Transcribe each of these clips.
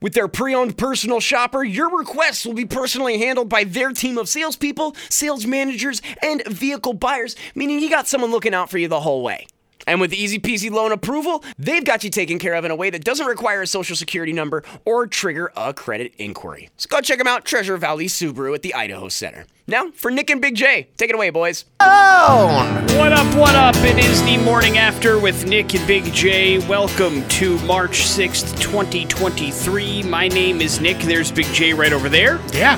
With their pre owned personal shopper, your requests will be personally handled by their team of salespeople, sales managers, and vehicle buyers, meaning you got someone looking out for you the whole way. And with easy peasy loan approval, they've got you taken care of in a way that doesn't require a social security number or trigger a credit inquiry. So go check them out, Treasure Valley Subaru at the Idaho Center. Now, for Nick and Big J, take it away, boys. Oh! What up, what up? It is the morning after with Nick and Big J. Welcome to March 6th, 2023. My name is Nick. There's Big J right over there. Yeah.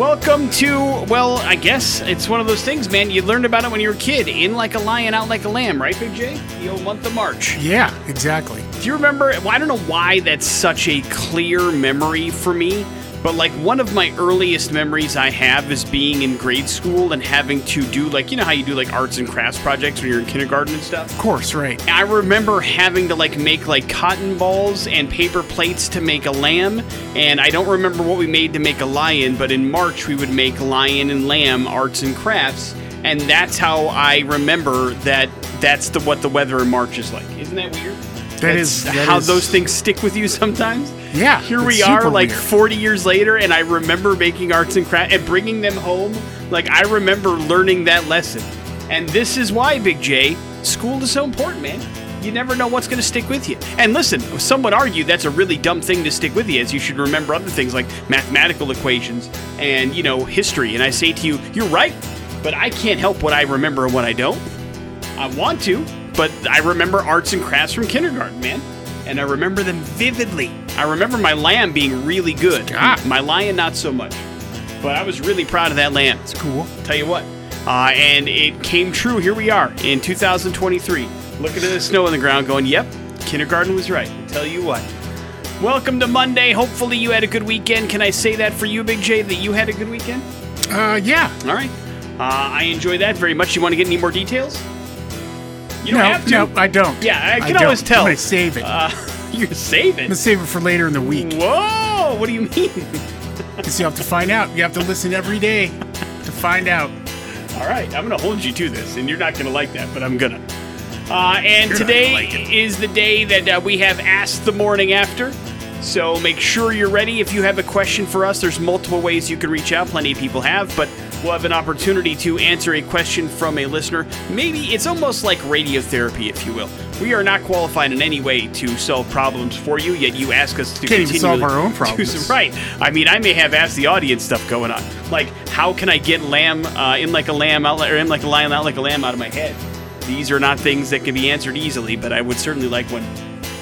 Welcome to, well, I guess it's one of those things, man. You learned about it when you were a kid. In like a lion, out like a lamb, right, Big J? The old month of March. Yeah, exactly. Do you remember? Well, I don't know why that's such a clear memory for me, but like one of my earliest memories I have is being in grade school and having to do like, you know how you do like arts and crafts projects when you're in kindergarten and stuff? Of course, right. I remember having to like make like cotton balls and paper plates to make a lamb, and I don't remember what we made to make a lion, but in March we would make lion and lamb arts and crafts, and that's how I remember that that's the what the weather in March is like. Isn't that weird? That is- that how is- those things stick with you sometimes. Yeah, Here we are, like weird. 40 years later, and I remember making arts and crafts and bringing them home. Like, I remember learning that lesson. And this is why, Big J, school is so important, man. You never know what's going to stick with you. And listen, some would argue that's a really dumb thing to stick with you, as you should remember other things like mathematical equations and, you know, history. And I say to you, you're right, but I can't help what I remember and what I don't. I want to, but I remember arts and crafts from kindergarten, man. And I remember them vividly. I remember my lamb being really good. Ah. My lion, not so much. But I was really proud of that lamb. It's cool. Tell you what. Uh, and it came true. Here we are in 2023. Looking at the snow on the ground, going, yep, kindergarten was right. Tell you what. Welcome to Monday. Hopefully, you had a good weekend. Can I say that for you, Big J, that you had a good weekend? Uh, yeah. All right. Uh, I enjoy that very much. You want to get any more details? You don't no, have to. no, I don't. Yeah, I can don't. always tell. I'm gonna save it. Uh, you're saving. I'm gonna save it for later in the week. Whoa! What do you mean? Because you have to find out. You have to listen every day to find out. All right, I'm gonna hold you to this, and you're not gonna like that, but I'm gonna. Uh, and You're today like is the day that uh, we have asked the morning after. So make sure you're ready. If you have a question for us, there's multiple ways you can reach out. Plenty of people have, but we'll have an opportunity to answer a question from a listener. Maybe it's almost like radiotherapy, if you will. We are not qualified in any way to solve problems for you, yet you ask us to Can't even solve our own do problems. some- Right. I mean, I may have asked the audience stuff going on. Like, how can I get lamb uh, in like a lamb out, or in like a lion out like a lamb out of my head? These are not things that can be answered easily, but I would certainly like one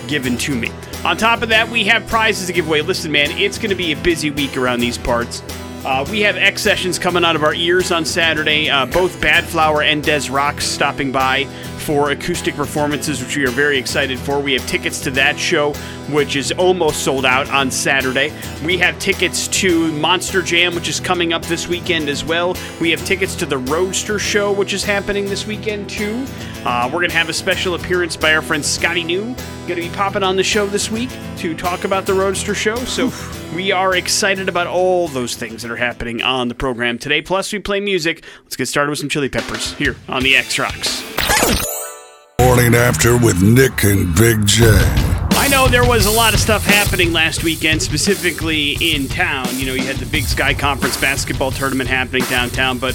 given to me. On top of that, we have prizes to give away. Listen, man, it's going to be a busy week around these parts. Uh, we have X sessions coming out of our ears on Saturday. Uh, both Badflower and Des Rocs stopping by for acoustic performances, which we are very excited for. We have tickets to that show, which is almost sold out on Saturday. We have tickets to Monster Jam, which is coming up this weekend as well. We have tickets to the Roadster Show, which is happening this weekend too. Uh, we're going to have a special appearance by our friend Scotty New, going to be popping on the show this week to talk about the Roadster Show. So we are excited about all those things that are happening on the program today. Plus, we play music. Let's get started with some Chili Peppers here on the X Rocks. Morning after with Nick and Big J. I know there was a lot of stuff happening last weekend, specifically in town. You know, you had the Big Sky Conference basketball tournament happening downtown, but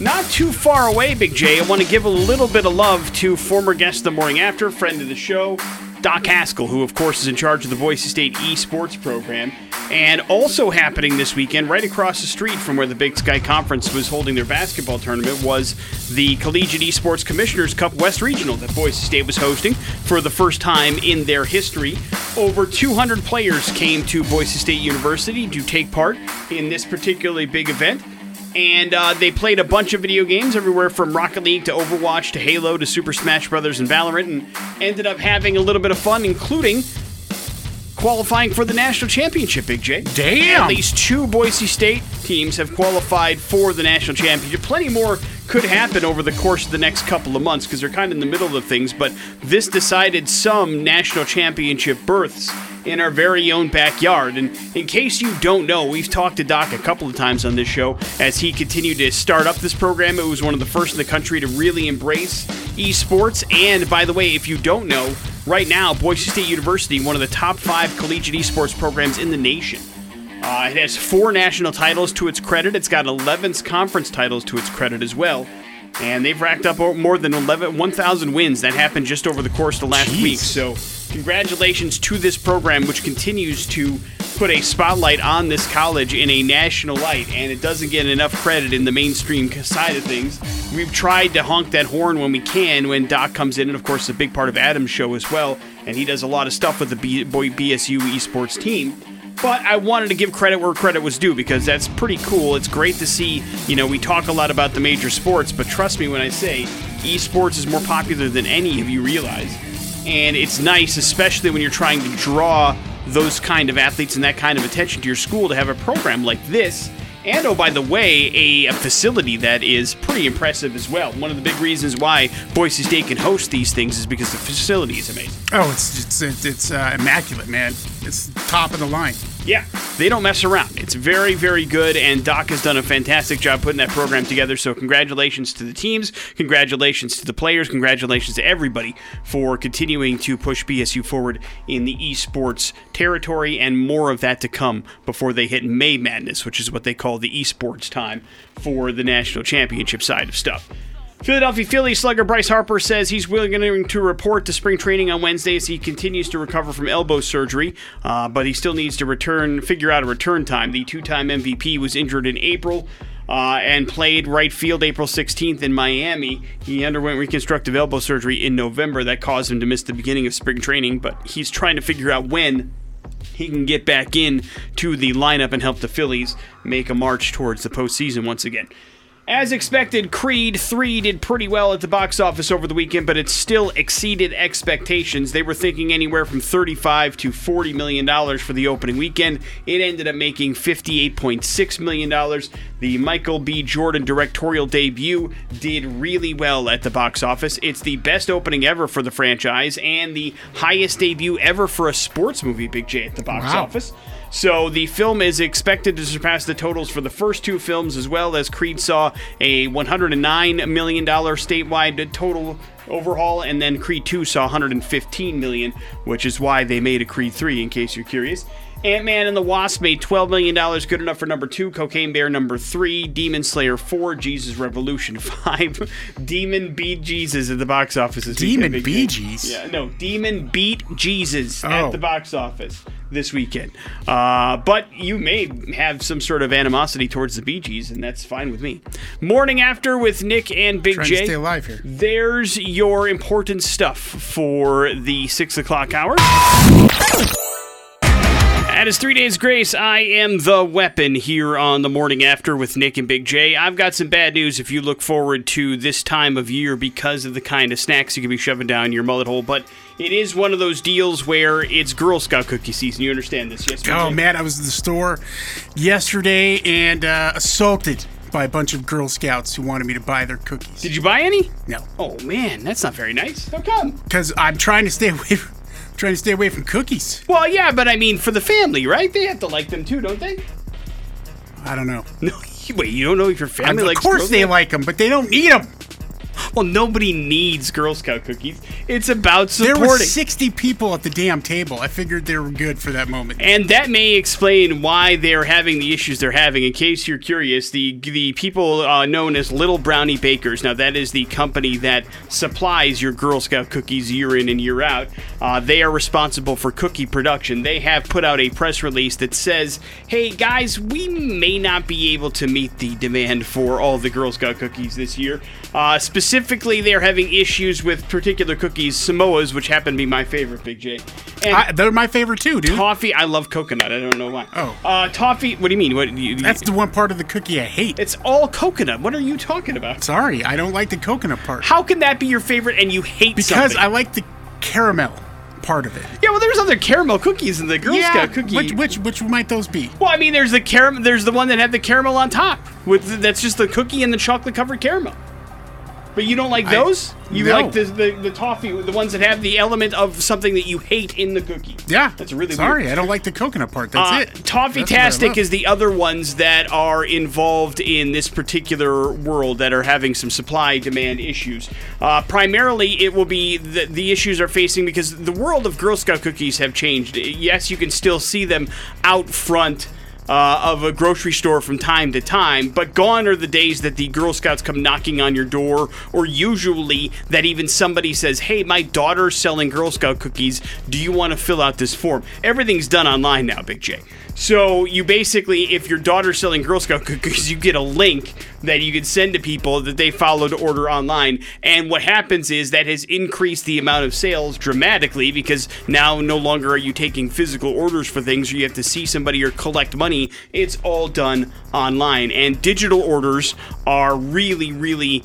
not too far away, Big J. I want to give a little bit of love to former guest of the morning after, friend of the show, Doc Haskell, who, of course, is in charge of the Boise State esports program. And also happening this weekend, right across the street from where the Big Sky Conference was holding their basketball tournament, was the Collegiate Esports Commissioners Cup West Regional that Boise State was hosting for the first time in their history. Over 200 players came to Boise State University to take part in this particularly big event. And uh, they played a bunch of video games, everywhere from Rocket League to Overwatch to Halo to Super Smash Brothers and Valorant, and ended up having a little bit of fun, including qualifying for the national championship, Big J. Damn. At least two Boise State teams have qualified for the national championship. Plenty more could happen over the course of the next couple of months because they're kind of in the middle of things. But this decided some national championship berths in our very own backyard. And in case you don't know, we've talked to Doc a couple of times on this show as he continued to start up this program. It was one of the first in the country to really embrace esports. And by the way, if you don't know, right now, Boise State University, one of the top five collegiate esports programs in the nation. Uh, it has four national titles to its credit. It's got 11 conference titles to its credit as well. And they've racked up more than 1,000 wins. That happened just over the course of the last Jeez. week. So, congratulations to this program, which continues to put a spotlight on this college in a national light, and it doesn't get enough credit in the mainstream side of things. We've tried to honk that horn when we can when Doc comes in, and of course, a big part of Adam's show as well, and he does a lot of stuff with the B- boy BSU esports team. But I wanted to give credit where credit was due because that's pretty cool. It's great to see, you know, we talk a lot about the major sports, but trust me when I say esports is more popular than any of you realize. And it's nice, especially when you're trying to draw those kind of athletes and that kind of attention to your school, to have a program like this. And oh, by the way, a, a facility that is pretty impressive as well. One of the big reasons why Boise State can host these things is because the facility is amazing. Oh, it's it's it's, uh, immaculate, man. It's top of the line. Yeah, they don't mess around. It's very, very good, and Doc has done a fantastic job putting that program together. So, congratulations to the teams, congratulations to the players, congratulations to everybody for continuing to push BSU forward in the esports territory, and more of that to come before they hit May Madness, which is what they call the esports time for the national championship side of stuff. Philadelphia Phillies slugger Bryce Harper says he's willing to report to spring training on Wednesday as he continues to recover from elbow surgery, uh, but he still needs to return, figure out a return time. The two-time MVP was injured in April. Uh, and played right field April 16th in Miami. He underwent reconstructive elbow surgery in November that caused him to miss the beginning of spring training, but he's trying to figure out when he can get back in to the lineup and help the Phillies make a march towards the postseason once again. As expected, Creed 3 did pretty well at the box office over the weekend, but it still exceeded expectations. They were thinking anywhere from 35 to 40 million dollars for the opening weekend. It ended up making 58.6 million dollars. The Michael B. Jordan directorial debut did really well at the box office. It's the best opening ever for the franchise and the highest debut ever for a sports movie, Big J, at the box Wow. office. So the film is expected to surpass the totals for the first two films, as well as Creed saw a 109 million dollar statewide total overhaul, and then Creed 2 saw 115 million, which is why they made a Creed 3. In case you're curious. Ant-Man and the Wasp made $12 million, good enough for number 2, Cocaine Bear number 3, Demon Slayer 4, Jesus Revolution 5, Demon Beat Jesus at the box office Demon weekend. Big Bee J. Gees? Yeah, no, Demon Beat Jesus Oh. at the box office this weekend. Uh, but you may have some sort of animosity towards the Bee Gees, and that's fine with me. Morning after with Nick and Big Trying J. stay alive here. There's your important stuff for the six o'clock hour. At his three days grace, I am the weapon here on the morning after with Nick and Big J. I've got some bad news if you look forward to this time of year because of the kind of snacks you could be shoving down your mullet hole. But it is one of those deals where it's Girl Scout cookie season. You understand this, yes? Big Oh J? man, I was in the store yesterday and uh, assaulted by a bunch of Girl Scouts who wanted me to buy their cookies. Did you buy any? no, Oh man, that's not very nice. How come? because I'm trying to stay away. From, trying to stay away from cookies. Well, yeah, but I mean, for the family, right? They have to like them too, don't they? I don't know. No, wait, you don't know if your family likes them? of likes course they like them, but they don't need them. Well, nobody needs Girl Scout cookies. It's about supporting. There were 60 people at the damn table. I figured they were good for that moment. and that may explain why they're having the issues they're having. In case you're curious, the the people uh, known as Little Brownie Bakers. Now that is the company that supplies your Girl Scout cookies year in and year out. Uh, they are responsible for cookie production. They have put out a press release that says, "Hey guys, we may not be able to meet the demand for all the Girl Scout cookies this year. Uh, specifically, they're having issues with particular cookies, Samoas, which happen to be my favorite, Big J. And I, they're my favorite too, dude. Toffee, I love coconut. I don't know why. Oh. uh, toffee. What do you mean? What? You, That's the one part of the cookie I hate. it's all coconut. What are you talking about? Sorry, I don't like the coconut part. How can that be your favorite and you hate Because something? I like the caramel part of it. yeah, well, there's other caramel cookies in the Girl Scout cookie. Which, which which might those be? well, I mean, there's the caramel. There's the one that had the caramel on top. With that's just the cookie and the chocolate covered caramel. But you don't like those? you no. like the, the the toffee, the ones that have the element of something that you hate in the cookie. Yeah, that's really sorry. Weird. I don't like the coconut part. That's Uh, it. Toffee-tastic is the other ones that are involved in this particular world that are having some supply demand issues. Uh, primarily, it will be the, the issues are facing because the world of Girl Scout cookies have changed. Yes, you can still see them out front. Uh, of a grocery store from time to time, but gone are the days that the Girl Scouts come knocking on your door, or usually that even somebody says, Hey, my daughter's selling Girl Scout cookies. Do you want to fill out this form? Everything's done online now, Big J. So you basically, if your daughter's selling Girl Scout cookies, you get a link that you can send to people that they follow to order online. And what happens is that has increased the amount of sales dramatically because now no longer are you taking physical orders for things or you have to see somebody or collect money. It's all done online. And digital orders are really, really,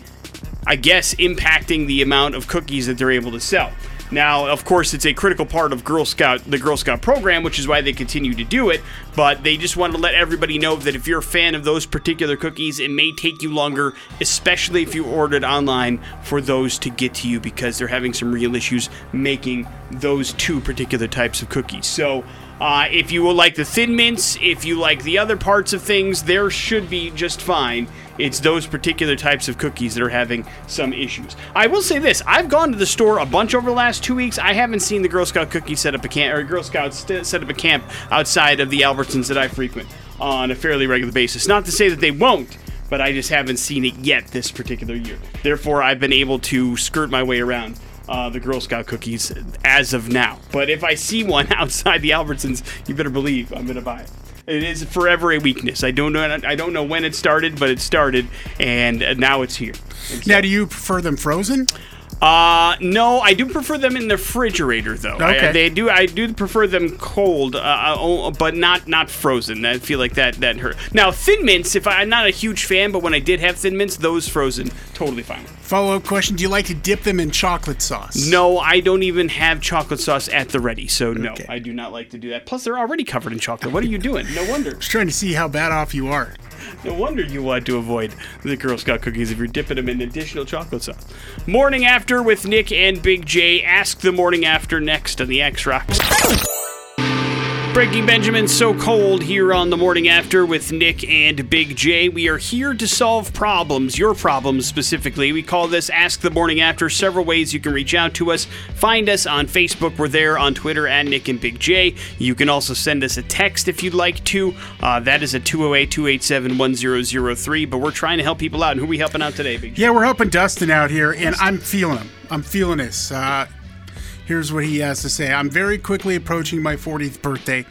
I guess, impacting the amount of cookies that they're able to sell. Now, of course, it's a critical part of Girl Scout, the Girl Scout program, which is why they continue to do it. But they just want to let everybody know that if you're a fan of those particular cookies, it may take you longer, especially if you ordered online, for those to get to you because they're having some real issues making those two particular types of cookies. So, uh, if you will like the Thin Mints, if you like the other parts of things, there should be just fine. It's those particular types of cookies that are having some issues. I will say this: I've gone to the store a bunch over the last two weeks. I haven't seen the Girl Scout cookie set up a camp or Girl Scouts st- set up a camp outside of the Albertsons that I frequent on a fairly regular basis. Not to say that they won't, but I just haven't seen it yet this particular year. Therefore, I've been able to skirt my way around uh, the Girl Scout cookies as of now. But if I see one outside the Albertsons, you better believe I'm gonna buy it. It is forever a weakness. I don't know. I don't know when it started, but it started, and now it's here. Now, do you prefer them frozen? uh, no, I do prefer them in the refrigerator, though. I- Okay. they do. I do prefer them cold, uh, uh, oh, but not not frozen. I feel like that that hurt. Now, Thin Mints. If I, I'm not a huge fan, but when I did have Thin Mints, those frozen, totally fine. Follow up question: Do you like to dip them in chocolate sauce? No, I don't even have chocolate sauce at the ready, so no, Okay. I do not like to do that. Plus, they're already covered in chocolate. What are you doing? No wonder. Just trying to see how bad off you are. No wonder you want to avoid the Girl Scout cookies if you're dipping them in additional chocolate sauce. Morning After with Nick and Big J. Ask the Morning After next on the X Rocks. Breaking Benjamin so cold here on the morning after with Nick and Big J. We are here to solve problems, your problems specifically. We call this Ask the Morning After. Several ways you can reach out to us. Find us on Facebook. We're there on Twitter at Nick and Big J. You can also send us a text if you'd like to. Uh, that is at 208 287 1003. But we're trying to help people out. And who are we helping out today, Big J? Yeah, we're helping Dustin out here, and I'm feeling him. I'm feeling this. Uh, here's what he has to say I'm very quickly approaching my 40th birthday,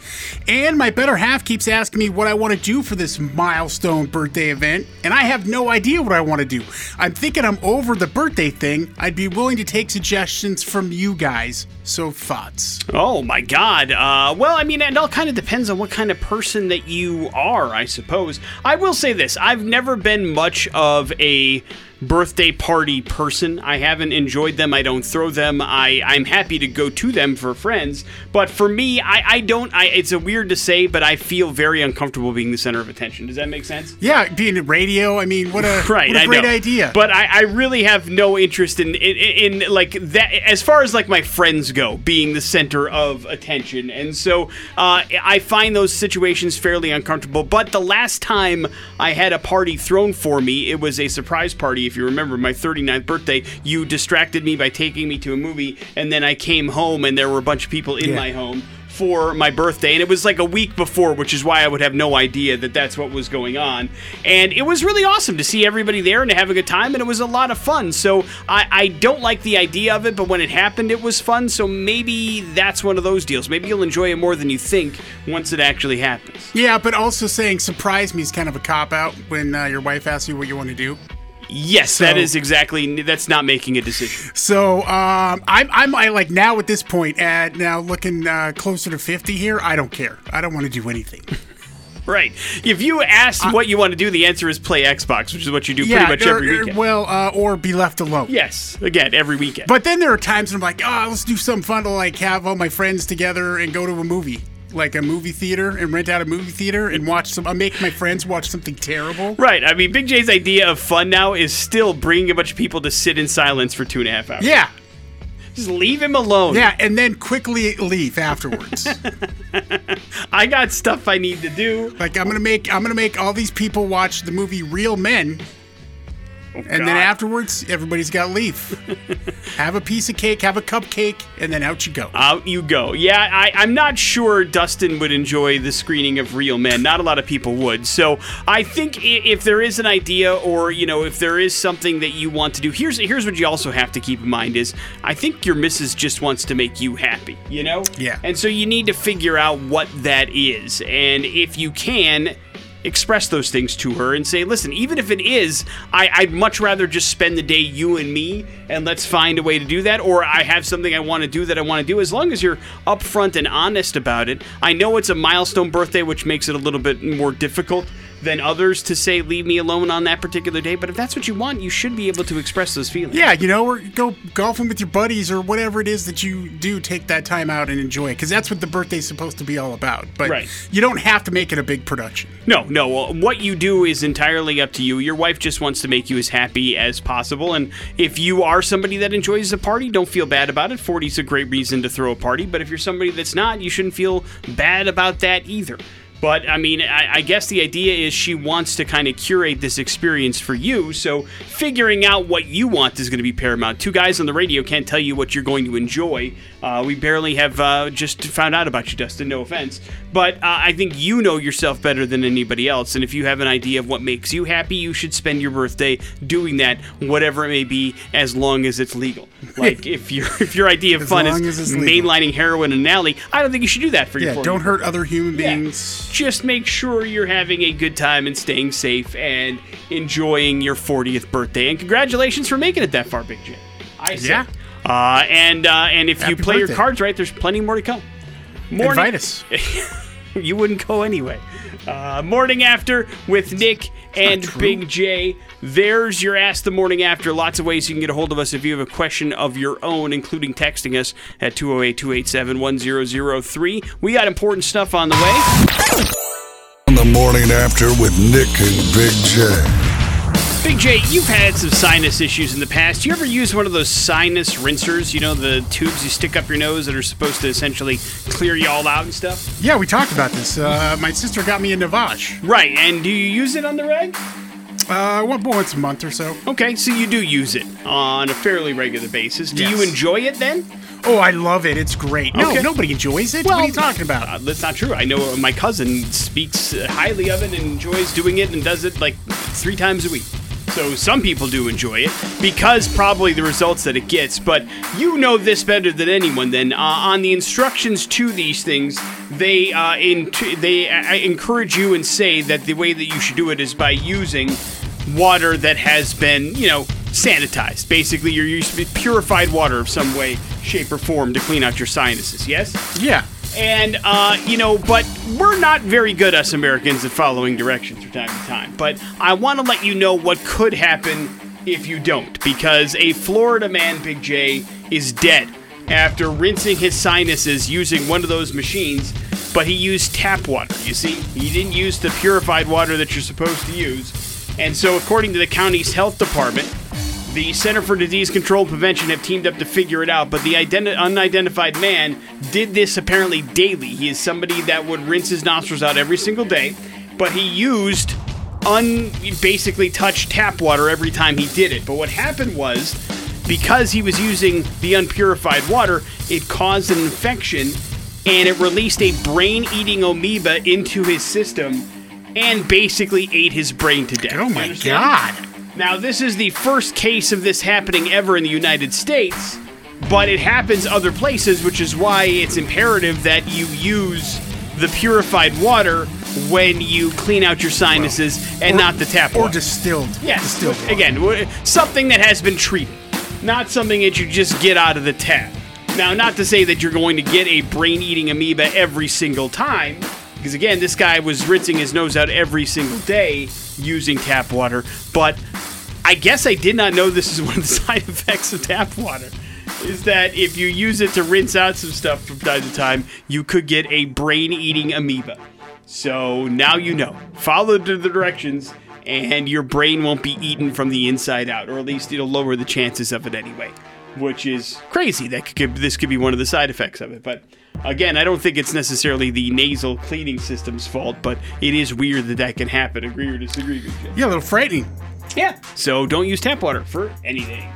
and my better half keeps asking me what I want to do for this milestone birthday event, and I have no idea what I want to do. I'm thinking I'm over the birthday thing. I'd be willing to take suggestions from you guys. So, thoughts? Oh my God. Uh, well, I mean, it all kind of depends on what kind of person that you are, I suppose. I will say this: I've never been much of a birthday party person. I haven't enjoyed them. I don't throw them. I I'm happy to go to them for friends, but for me, I I don't. I it's a weird to say, but I feel very uncomfortable being the center of attention. Does that make sense? Yeah, being a radio, I mean, what a, right what a great idea. but I, I really have no interest in, in in like that as far as like my friends go being the center of attention and so uh, i find those situations fairly uncomfortable but the last time i had a party thrown for me it was a surprise party if you remember my 39th birthday you distracted me by taking me to a movie and then i came home and there were a bunch of people in Yeah. my home for my birthday and it was like a week before which is why i would have no idea that that's what was going on. And it was really awesome to see everybody there and to have a good time and it was a lot of fun. So i, I don't like the idea of it but when it happened it was fun. So maybe that's one of those deals. Maybe you'll enjoy it more than you think once it actually happens. Yeah, but also saying surprise me is kind of a cop out when uh, your wife asks you what you want to do. Yes that So- is exactly that's not making a decision So um, I'm, I'm I like now at this point at now looking uh, closer to 50 here. I don't care. I don't want to do anything. right if you ask what you want to do the answer is play xbox which is what you do pretty much or- every or- weekend well, uh, or be left alone. yes again every weekend But then there are times when I'm like, oh, let's do some fun to like have all my friends together and go to a movie. Like a movie theater and rent out a movie theater and watch some. I make my friends watch something terrible. Right. I mean, Big J's idea of fun now is still bringing a bunch of people to sit in silence for two and a half hours. Yeah, Just leave him alone. yeah, and then quickly leave afterwards. I got stuff I need to do. like I'm gonna make I'm gonna make all these people watch the movie Real Men, and then afterwards everybody's got to leave. have a piece of cake, have a cupcake, and then out you go. Out you go. Yeah, I, I'm not sure Dustin would enjoy the screening of Real Men. Not a lot of people would. So I think if there is an idea, or you know, if there is something that you want to do, here's here's what you also have to keep in mind is I think your missus just wants to make you happy. You know. Yeah. And so you need to figure out what that is, and if you can. Express those things to her and say, listen, even if it is, I, I'd much rather just spend the day you and me and let's find a way to do that. Or I have something I want to do that I want to do. As long as you're upfront and honest about it. I know it's a milestone birthday, which makes it a little bit more difficult than others to say, leave me alone on that particular day. But if that's what you want, you should be able to express those feelings. Yeah, you know, or go golfing with your buddies or whatever it is that you do. Take that time out and enjoy it because that's what the birthday's supposed to be all about. But Right. you don't have to make it a big production. No, no. well, What you do is entirely up to you. Your wife just wants to make you as happy as possible. And if you are somebody that enjoys a party, don't feel bad about it. 40 is a great reason to throw a party. But if you're somebody that's not, you shouldn't feel bad about that either. But I mean, I, I guess the idea is she wants to kind of curate this experience for you. So figuring out what you want is going to be paramount. Two guys on the radio can't tell you what you're going to enjoy. Uh, we barely have uh, just found out about you, Dustin. No offense, but uh, I think you know yourself better than anybody else. And if you have an idea of what makes you happy, you should spend your birthday doing that, whatever it may be, as long as it's legal. Like if your if your idea of As fun is as it's legal. mainlining heroin in an alley, I don't think you should do that for your Yeah, don't hurt other human yeah. Beings. Just make sure you're having a good time and staying safe and enjoying your 40th birthday. And congratulations for making it that far, Big J. I say. Yeah. Uh, and uh, and if you Happy play your cards right, there's plenty more to come. Morning, Invite us. you wouldn't go anyway. Uh, morning after with Nick and. Big J. There's your Ask the Morning After. Lots of ways you can get a hold of us if you have a question of your own, including texting us at 208 287 1003. We got important stuff on the way. On the morning after with Nick and Big J. Big J, you've had some sinus issues in the past. Do you ever use one of those sinus rinsers? You know, the tubes you stick up your nose that are supposed to essentially clear you all out and stuff? Yeah, we talked about this. Uh, my sister got me a Navage. Right, and do you use it on the reg? Uh, one- once a month or so. Okay, so you do use it on a fairly regular basis. Do you Yes. enjoy it then? Oh, I love it. It's great. No, Okay. nobody enjoys it. what are you talking about? Uh, that's not true. I know my cousin speaks uh, highly of it and enjoys doing it and does it like three times a week. So some people do enjoy it because probably the results that it gets. But you know this better than anyone. Then uh, on the instructions to these things, they uh, in they uh, encourage you and say that the way that you should do it is by using water that has been you know sanitized. Basically, you're using purified water of some way, shape, or form to clean out your sinuses. Yes. yeah. And, uh, you know, but we're not very good, us Americans, at following directions from time to time. But I want to let you know what could happen if you don't. Because a Florida man, Big J, is dead after rinsing his sinuses using one of those machines. But he used tap water, you see? He didn't use the purified water that you're supposed to use. And so, according to the county's health department, the Center for Disease Control and Prevention have teamed up to figure it out, but the identi- unidentified man did this apparently daily. He is somebody that would rinse his nostrils out every single day, but he used un basically touched tap water every time he did it. But what happened was because he was using the unpurified water, it caused an infection and it released a brain-eating amoeba into his system and basically ate his brain to death. Oh my god. Now, this is the first case of this happening ever in the United States, but it happens other places, which is why it's imperative that you use the purified water when you clean out your sinuses and Or- not the tap Or water. distilled. Yes, Distilled water. again, w- something that has been treated, not something that you just get out of the tap. Now, not to say that you're going to get a brain eating amoeba every single time, because again, this guy was rinsing his nose out every single day using tap water, but I guess I did not know this is one of the side effects of tap water. is that if you use it to rinse out some stuff from time to time, you could get a brain eating amoeba. So now you know. Follow the directions, and your brain won't be eaten from the inside out, or at least it'll lower the chances of it anyway. Which is crazy. That could, this could be one of the side effects of it. But again, I don't think it's necessarily the nasal cleaning system's fault, but it is weird that that can happen. Agree or disagree, BJ? Yeah, a little frightening. Yeah. So don't use tap water for anything.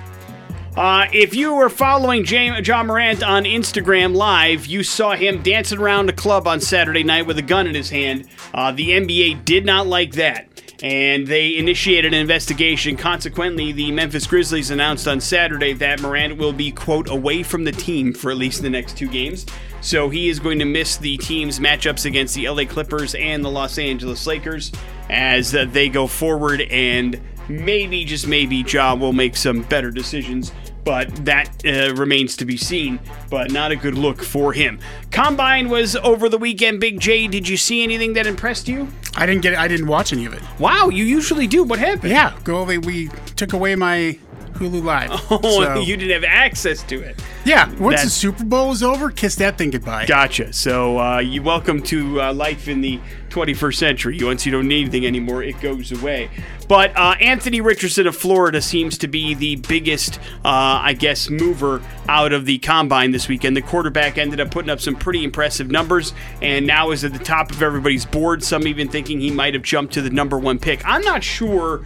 Uh, if you were following James, John Morant on Instagram Live, you saw him dancing around a club on Saturday night with a gun in his hand. Uh, the NBA did not like that. And they initiated an investigation. Consequently, the Memphis Grizzlies announced on Saturday that Morant will be, quote, away from the team for at least the next two games. So he is going to miss the team's matchups against the LA Clippers and the Los Angeles Lakers as uh, they go forward and maybe, just maybe, Ja will make some better decisions. But that uh, remains to be seen. But not a good look for him. Combine was over the weekend. Big J, did you see anything that impressed you? I didn't get. It, I didn't watch any of it. Wow, you usually do. What happened? Yeah, go away. We took away my Hulu Live. Oh, So, you didn't have access to it. yeah. Once the Super Bowl is over, kiss that thing goodbye. Gotcha. So uh, you welcome to uh, life in the 21st century. Once you don't need anything anymore, it goes away. But uh, Anthony Richardson of Florida seems to be the biggest, uh, I guess, mover out of the combine this weekend. The quarterback ended up putting up some pretty impressive numbers, and now is at the top of everybody's board. Some even thinking he might have jumped to the number one pick. I'm not sure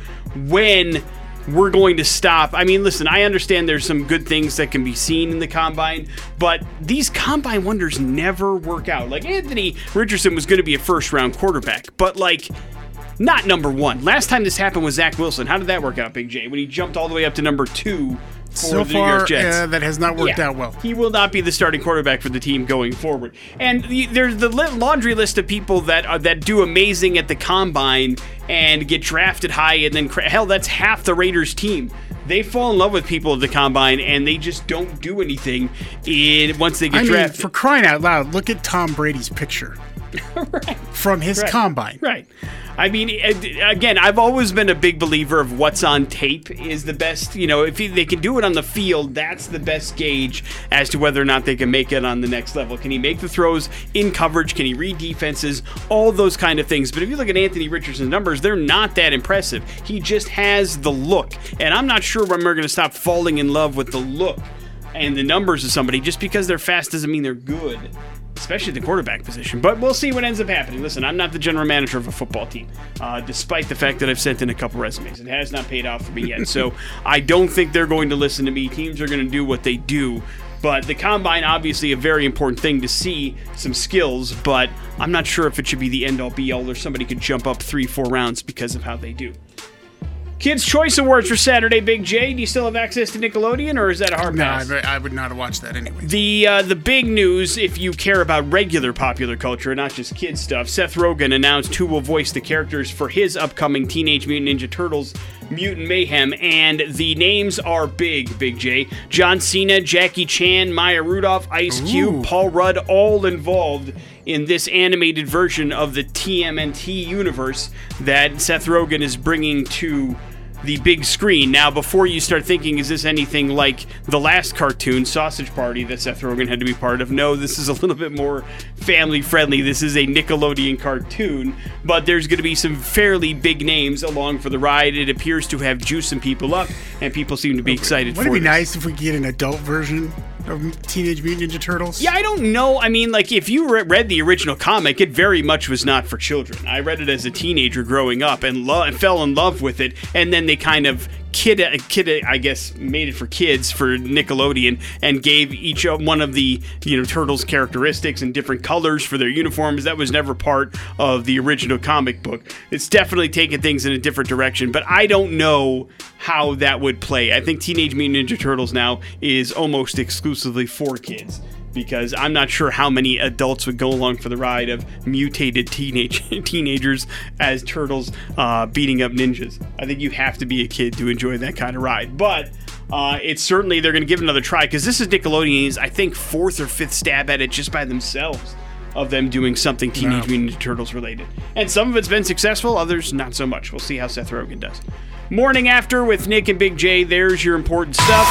when we're going to stop. I mean, listen, I understand there's some good things that can be seen in the combine, but these combine wonders never work out. Like Anthony Richardson was going to be a first round quarterback, but like not number one. Last time this happened was Zach Wilson. How did that work out, Big J? When he jumped all the way up to number two so far, uh, that has not worked Yeah. out well. He will not be the starting quarterback for the team going forward. And the, there's the laundry list of people that are, that do amazing at the combine and get drafted high, and then cra- hell, that's half the Raiders team. They fall in love with people at the combine, and they just don't do anything in once they get I mean, drafted. for crying out loud, look at Tom Brady's picture from his Right. combine. Right. I mean, again, I've always been a big believer of what's on tape is the best. You know, if they can do it on the field, that's the best gauge as to whether or not they can make it on the next level. Can he make the throws in coverage? Can he read defenses? All those kind of things. But if you look at Anthony Richardson's numbers, they're not that impressive. He just has the look. And I'm not sure when we're going to stop falling in love with the look and the numbers of somebody just because they're fast doesn't mean they're good especially the quarterback position. But we'll see what ends up happening. Listen, I'm not the general manager of a football team, uh, despite the fact that I've sent in a couple resumes. It has not paid off for me yet. so I don't think they're going to listen to me. Teams are going to do what they do. But the combine, obviously, a very important thing to see some skills, but I'm not sure if it should be the end all be all or somebody could jump up three, four rounds because of how they do. Kids' Choice Awards for Saturday, Big J. Do you still have access to Nickelodeon, or is that a hard No, pass? I, I would not have watched that anyway. The uh, the big news, if you care about regular popular culture, not just kid stuff, Seth Rogen announced who will voice the characters for his upcoming Teenage Mutant Ninja Turtles Mutant Mayhem, and the names are big, Big J. John Cena, Jackie Chan, Maya Rudolph, Ice Cube, Paul Rudd, all involved in this animated version of the TMNT universe that Seth Rogen is bringing to the big screen. Now, before you start thinking, is this anything like the last cartoon, Sausage Party, that Seth Rogen had to be part of? No, this is a little bit more family friendly. This is a Nickelodeon cartoon, but there's going to be some fairly big names along for the ride. It appears to have juiced some people up, and people seem to be excited Wouldn't for it be this. nice if we get an adult version of Teenage Mutant Ninja Turtles? Yeah, I don't know. I mean, like, if you re- read the original comic, it very much was not for children. I read it as a teenager growing up and, lo- and fell in love with it, and then they kind of kid, uh, kid, uh, I guess, made it for kids for Nickelodeon and gave each one of the you know turtles characteristics and different colors for their uniforms. That was never part of the original comic book. It's definitely taken things in a different direction, but I don't know how that would play. I think Teenage Mutant Ninja Turtles now is almost exclusively for kids because I'm not sure how many adults would go along for the ride of mutated teenage teenagers as turtles uh, beating up ninjas. I think you have to be a kid to enjoy that kind of ride, but. Uh, it's certainly they're going to give it another try because this is Nickelodeon's I think fourth or fifth stab at it just by themselves of them doing something Teenage Wow. Mutant Ninja Turtles related, and some of it's been successful, others not so much. We'll see how Seth Rogen does. Morning after with Nick and Big J. There's your important stuff.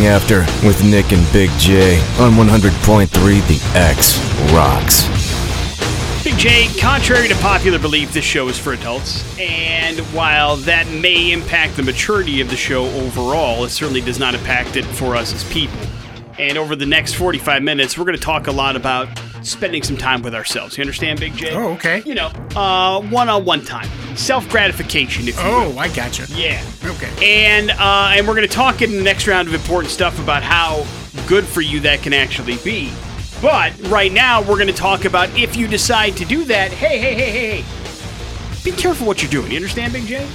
After with Nick and Big J on 100.3 The X Rocks. Big J, contrary to popular belief, this show is for adults. And while that may impact the maturity of the show overall, it certainly does not impact it for us as people. And over the next 45 minutes, we're going to talk a lot about spending some time with ourselves. You understand, Big J? Oh, okay. You know, uh, one-on-one time, self-gratification, if you will. Oh, I gotcha. Yeah. Okay. And uh, and we're going to talk in the next round of important stuff about how good for you that can actually be. But right now, we're going to talk about if you decide to do that. Hey, hey, hey, hey, hey! Be careful what you're doing. You understand, Big J?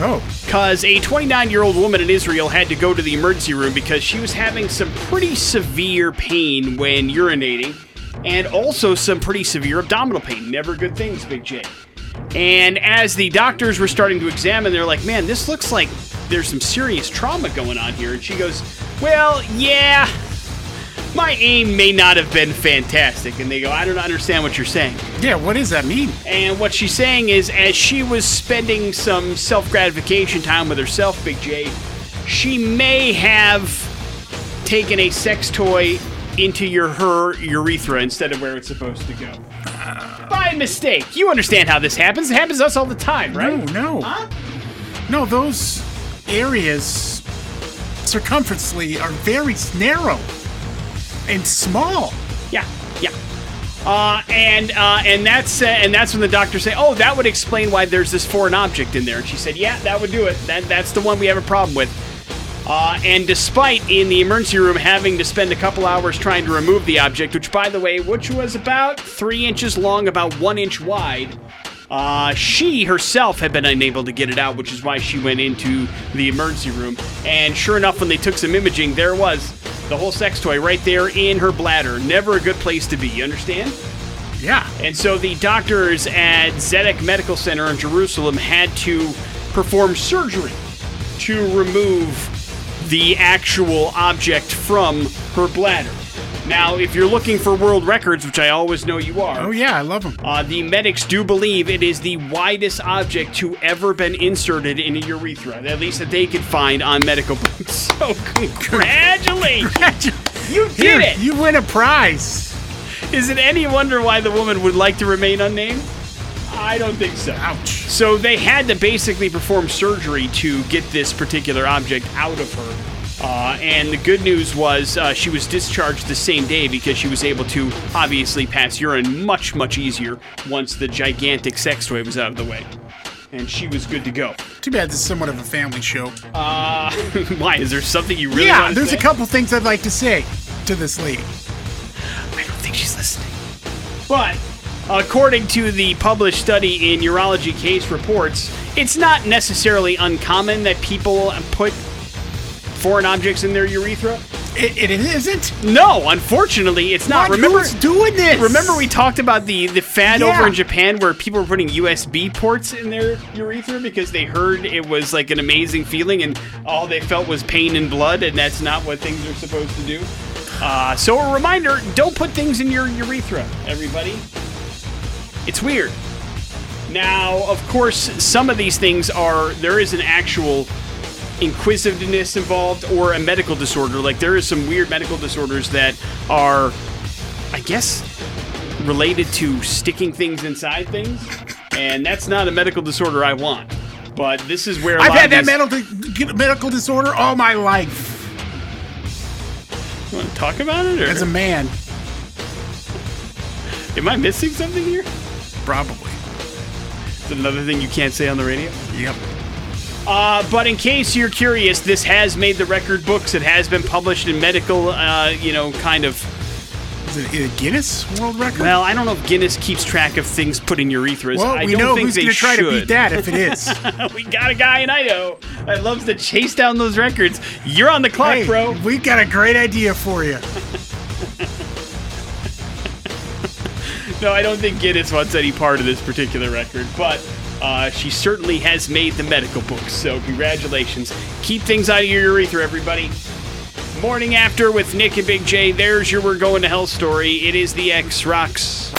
Oh, Because a 29 year old woman in Israel had to go to the emergency room because she was having some pretty severe pain when urinating and also some pretty severe abdominal pain. Never good things, Big J. And as the doctors were starting to examine, they're like, man, this looks like there's some serious trauma going on here. And she goes, well, yeah, my aim may not have been fantastic. And they go, I don't understand what you're saying. yeah. What does that mean? And what she's saying is, as she was spending some self gratification time with herself, Big J, she may have taken a sex toy into your her urethra instead of where it's supposed to go. Uh. By mistake. You understand how this happens. It happens to us all the time, right? No, no. No, those areas circumferentially are very narrow and small. Yeah, yeah. Uh, and uh, and that's uh, and that's when the doctors say, "Oh, that would explain why there's this foreign object in there." And she said, "Yeah, that would do it. That that's the one we have a problem with." Uh, and despite in the emergency room having to spend a couple hours trying to remove the object, which by the way, which was about three inches long, about one inch wide, uh, she herself had been unable to get it out, which is why she went into the emergency room. And sure enough, when they took some imaging, there was the whole sex toy right there in her bladder. Never a good place to be, you understand? Yeah. And so the doctors at Zedek Medical Center in Jerusalem had to perform surgery to remove the actual object from her bladder. Now, if you're looking for world records, which I always know you are, Oh, yeah. I love them. uh, the medics do believe it is the widest object to ever been inserted in a urethra, at least that they could find on medical books. So, congratulations! You did it! you win a prize. Is it any wonder why the woman would like to remain unnamed? I don't think so. Ouch. So they had to basically perform surgery to get this particular object out of her. Uh, and the good news was uh, she was discharged the same day because she was able to obviously pass urine much, much easier once the gigantic sex toy was out of the way. And she was good to go. Too bad this is somewhat of a family show. Uh, why? Is there something you really yeah, want to there's say? a couple things I'd like to say to this lady. I don't think she's listening. But according to the published study in Urology Case Reports, it's not necessarily uncommon that people put foreign objects in their urethra. It, it isn't. No, unfortunately, it's not. What? Remember, Who's doing this? remember we talked about the the fad Yeah. over in Japan where people were putting USB ports in their urethra because they heard it was like an amazing feeling and all they felt was pain and blood, and that's not what things are supposed to do. Uh, so a reminder: don't put things in your urethra, everybody. It's weird. Now, of course, some of these things are there is an actual inquisitiveness involved or a medical disorder. Like there is some weird medical disorders that are, I guess, related to sticking things inside things, and that's not a medical disorder I want. But this is where I've had that medical medical disorder all my life You want to talk about it, or as a man. am I missing something here? Probably. Is another thing you can't say on the radio? Yep. Uh, but in case you're curious, this has made the record books. It has been published in medical, uh, you know, kind of. Is it a Guinness World Record? Well, I don't know if Guinness keeps track of things put in urethras. Well, I we don't know who's going to try should. to beat that if it is. we got a guy in Idaho that loves to chase down those records. You're on the clock, hey, bro. we got a great idea for you. No, I don't think Guinness wants any part of this particular record, but uh, she certainly has made the medical books. So congratulations. Keep things out of your urethra, everybody. Morning after with Nick and Big J. There's your We're Going to Hell story. It is the X Rocks.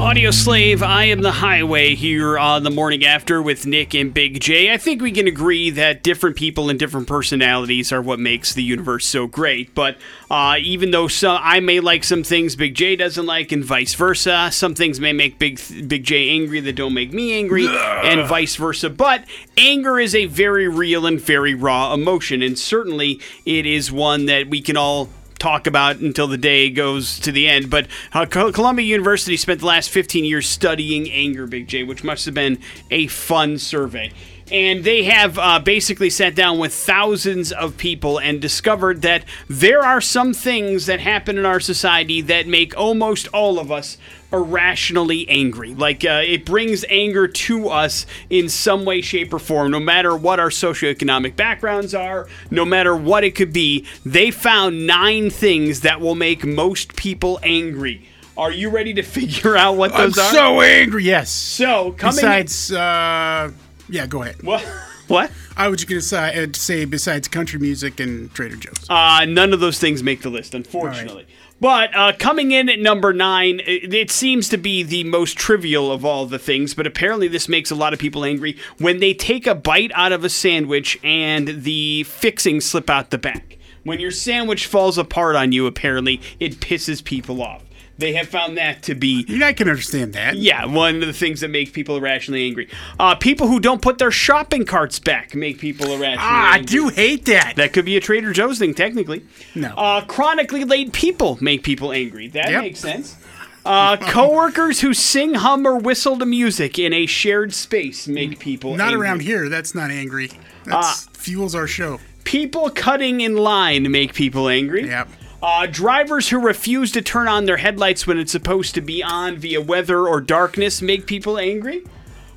Audioslave, I am the highway here on the morning after with Nick and Big J. I think we can agree that different people and different personalities are what makes the universe so great. But uh, even though so, I may like some things Big J doesn't like, and vice versa, some things may make Big Big J angry that don't make me angry, and vice versa. But anger is a very real and very raw emotion, and certainly it is one that we can all talk about until the day goes to the end. But uh, Columbia University spent the last 15 years studying anger, Big J, which must have been a fun survey. And they have uh, basically sat down with thousands of people and discovered that there are some things that happen in our society that make almost all of us irrationally angry. Like uh, it brings anger to us in some way, shape, or form, no matter what our socioeconomic backgrounds are, no matter what it could be. They found nine things that will make most people angry. Are you ready to figure out what those I'm are? so angry. Yes. So, coming. Besides, uh, yeah, go ahead. what? What? I was going to say, uh, say besides country music and Trader Joe's. Uh, none of those things make the list, unfortunately. But uh, coming in at number nine, it, it seems to be the most trivial of all the things, but apparently this makes a lot of people angry when they take a bite out of a sandwich and the fixings slip out the back. When your sandwich falls apart on you, apparently, it pisses people off. They have found that to be You know, I can understand that. yeah, one of the things that make people irrationally angry. Uh, people who don't put their shopping carts back make people irrationally Ah, I do hate that. That could be a Trader Joe's thing, technically. No. Uh, chronically late people make people angry. That Yep. makes sense. Uh, coworkers who sing, hum, or whistle to music in a shared space make people Not angry. around here. That's not angry. That Ah. fuels our show. People cutting in line make people angry. Yep. Uh, drivers who refuse to turn on their headlights when it's supposed to be on via weather or darkness make people angry.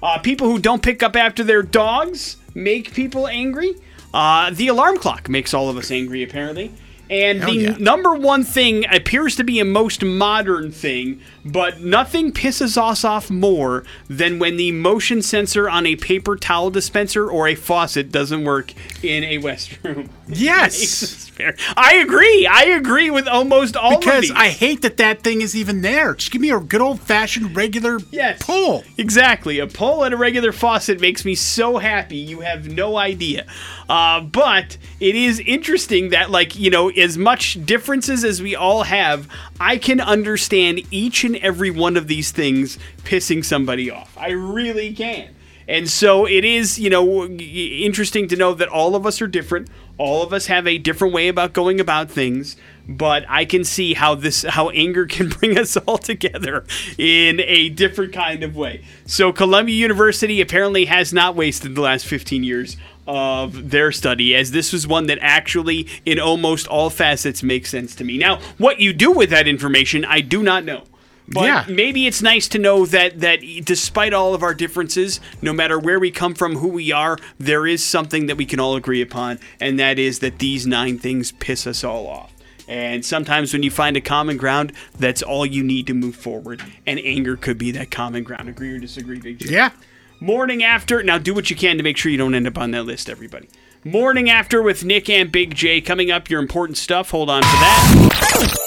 Uh, people who don't pick up after their dogs make people angry. Uh, the alarm clock makes all of us angry, apparently. And Hell the yeah. number one thing appears to be a most modern thing, but nothing pisses us off more than when the motion sensor on a paper towel dispenser or a faucet doesn't work in a restroom. Yes. I agree. I agree with almost all of Because. I hate that that thing is even there. Just give me a good old fashioned regular Yes. pull. Exactly. A pull at a regular faucet makes me so happy. You have no idea. Uh, but it is interesting that, like, you know, as much differences as we all have, I can understand each and every one of these things pissing somebody off. I really can. And so it is, you know, interesting to know that all of us are different. All of us have a different way about going about things, but I can see how this how anger can bring us all together in a different kind of way. So Columbia University apparently has not wasted the last 15 years of their study as this was one that actually in almost all facets makes sense to me. Now, what you do with that information, I do not know. But Yeah. maybe it's nice to know that that despite all of our differences, no matter where we come from, who we are, there is something that we can all agree upon, and that is that these nine things piss us all off. And sometimes when you find a common ground, that's all you need to move forward. And anger could be that common ground. Agree or disagree, Big J? Yeah. Morning after. Now do what you can to make sure you don't end up on that list, everybody. Morning after with Nick and Big J coming up. Your important stuff. Hold on for that.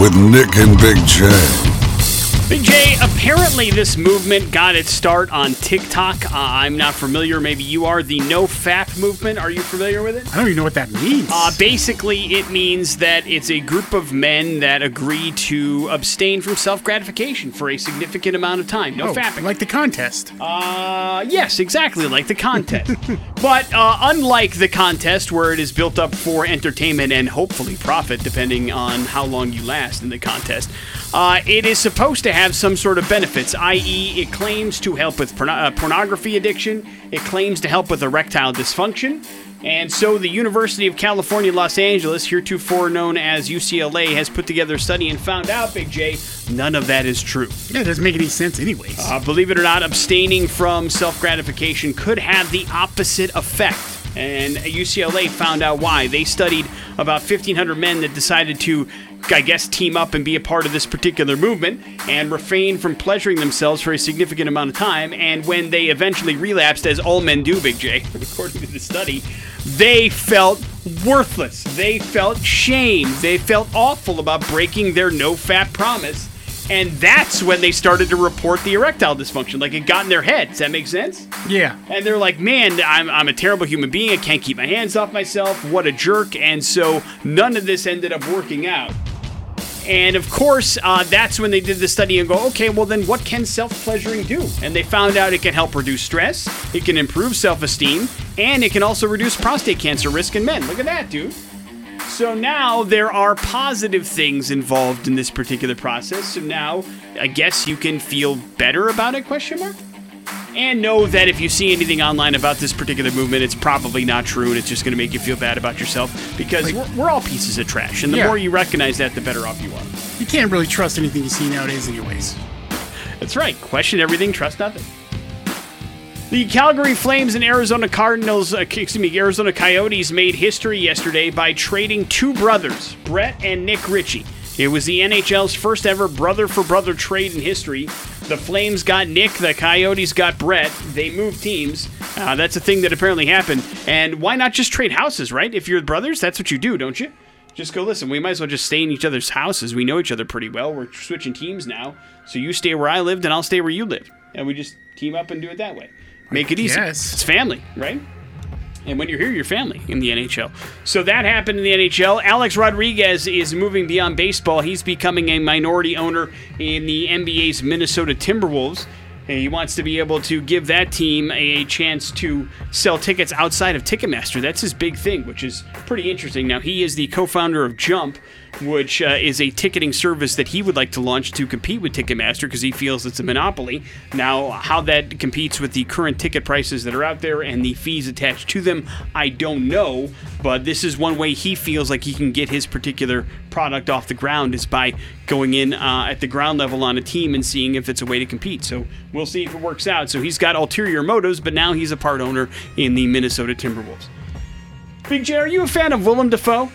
With Nick and Big J. Big J, apparently this movement got its start on TikTok. Uh, I'm not familiar. Maybe you are. The No Fap movement. Are you familiar with it? I don't even know what that means. Uh, basically, it means that it's a group of men that agree to abstain from self gratification for a significant amount of time. No oh, fapping. like the contest. Uh, yes, exactly like the contest. but uh, unlike the contest, where it is built up for entertainment and hopefully profit, depending on how long you last in the contest, uh, it is supposed to have some sort of benefits, i.e., it claims to help with porno- uh, pornography addiction, it claims to help with erectile dysfunction. And so the University of California, Los Angeles, heretofore known as UCLA, has put together a study and found out, Big J, none of that is true. Yeah, it doesn't make any sense, anyways. Uh, believe it or not, abstaining from self gratification could have the opposite effect. And UCLA found out why. They studied about 1,500 men that decided to, I guess, team up and be a part of this particular movement and refrain from pleasuring themselves for a significant amount of time. And when they eventually relapsed, as all men do, Big J, according to the study, they felt worthless. They felt shame. They felt awful about breaking their no fap promise. And that's when they started to report the erectile dysfunction. Like it got in their head. Does that make sense? Yeah. And they're like, man, I'm, I'm a terrible human being. I can't keep my hands off myself. What a jerk. And so none of this ended up working out. And of course, uh, that's when they did the study and go, okay, well, then what can self pleasuring do? And they found out it can help reduce stress, it can improve self esteem, and it can also reduce prostate cancer risk in men. Look at that, dude. So now there are positive things involved in this particular process. So now I guess you can feel better about it, question mark? And know that if you see anything online about this particular movement, it's probably not true and it's just going to make you feel bad about yourself because we're, we're all pieces of trash. And the Yeah. more you recognize that, the better off you are. You can't really trust anything you see nowadays, anyways. That's right. Question everything, trust nothing. The Calgary Flames and Arizona Cardinals, uh, excuse me, Arizona Coyotes made history yesterday by trading two brothers, Brett and Nick Ritchie. It was the NHL's first ever brother for brother trade in history. The Flames got Nick, the Coyotes got Brett. They moved teams. Uh, that's a thing that apparently happened. And why not just trade houses, right? If you're brothers, that's what you do, don't you? Just go listen. We might as well just stay in each other's houses. We know each other pretty well. We're switching teams now. So you stay where I lived, and I'll stay where you live. And we just team up and do it that way. Make it easy. guess. It's family, right? And when you're here, you're family in the NHL. So that happened in the NHL. Alex Rodriguez is moving beyond baseball. He's becoming a minority owner in the NBA's Minnesota Timberwolves. And He wants to be able to give that team a chance to sell tickets outside of Ticketmaster. That's his big thing, which is pretty interesting. Now, he is the co founder of Jump, which uh, is a ticketing service that he would like to launch to compete with Ticketmaster because he feels it's a monopoly. Now, how that competes with the current ticket prices that are out there and the fees attached to them, I don't know. But this is one way he feels like he can get his particular product off the ground is by going in uh, at the ground level on a team and seeing if it's a way to compete. So we'll see if it works out. So he's got ulterior motives, but now he's a part owner in the Minnesota Timberwolves. Big J, are you a fan of Willem Dafoe?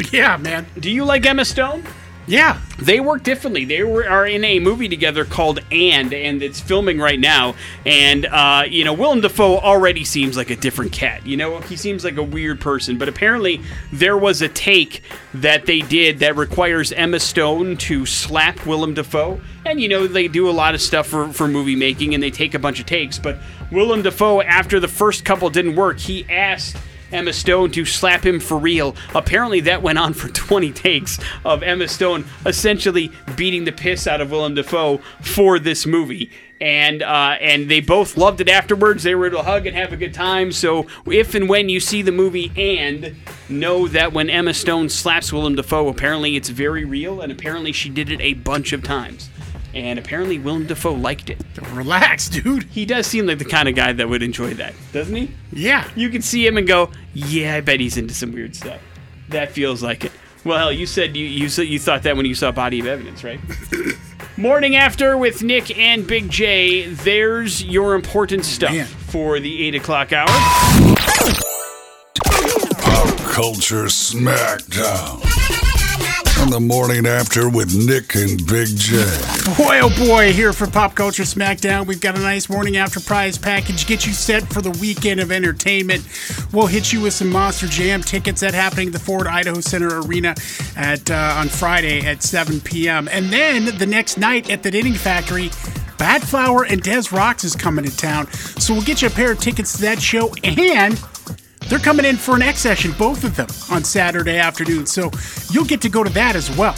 Yeah, man. Do you like Emma Stone? Yeah. They work differently. They were, are in a movie together called And, and it's filming right now. And, uh, you know, Willem Dafoe already seems like a different cat. You know, he seems like a weird person. But apparently, there was a take that they did that requires Emma Stone to slap Willem Dafoe. And, you know, they do a lot of stuff for, for movie making and they take a bunch of takes. But Willem Dafoe, after the first couple didn't work, he asked. Emma Stone to slap him for real. Apparently, that went on for 20 takes of Emma Stone essentially beating the piss out of Willem Dafoe for this movie. And uh, and they both loved it afterwards. They were to hug and have a good time. So if and when you see the movie, and know that when Emma Stone slaps Willem Dafoe, apparently it's very real, and apparently she did it a bunch of times. And apparently Willem Dafoe liked it. Relax, dude. He does seem like the kind of guy that would enjoy that, doesn't he? Yeah. you can see him and go, "Yeah, I bet he's into some weird stuff." That feels like it. Well, hell, you said you you said you thought that when you saw Body of Evidence, right? Morning after with Nick and Big J. There's your important stuff Man. for the eight o'clock hour. Culture Smackdown. On the morning after with Nick and Big J. Boy, oh boy, here for Pop Culture Smackdown. We've got a nice morning after prize package. Get you set for the weekend of entertainment. We'll hit you with some Monster Jam tickets that happening at the Ford Idaho Center Arena at uh, on Friday at 7 p.m. And then the next night at the Knitting Factory, Badflower and Des Rocs is coming to town. So we'll get you a pair of tickets to that show and they're coming in for an X session, both of them, on Saturday afternoon. So you'll get to go to that as well.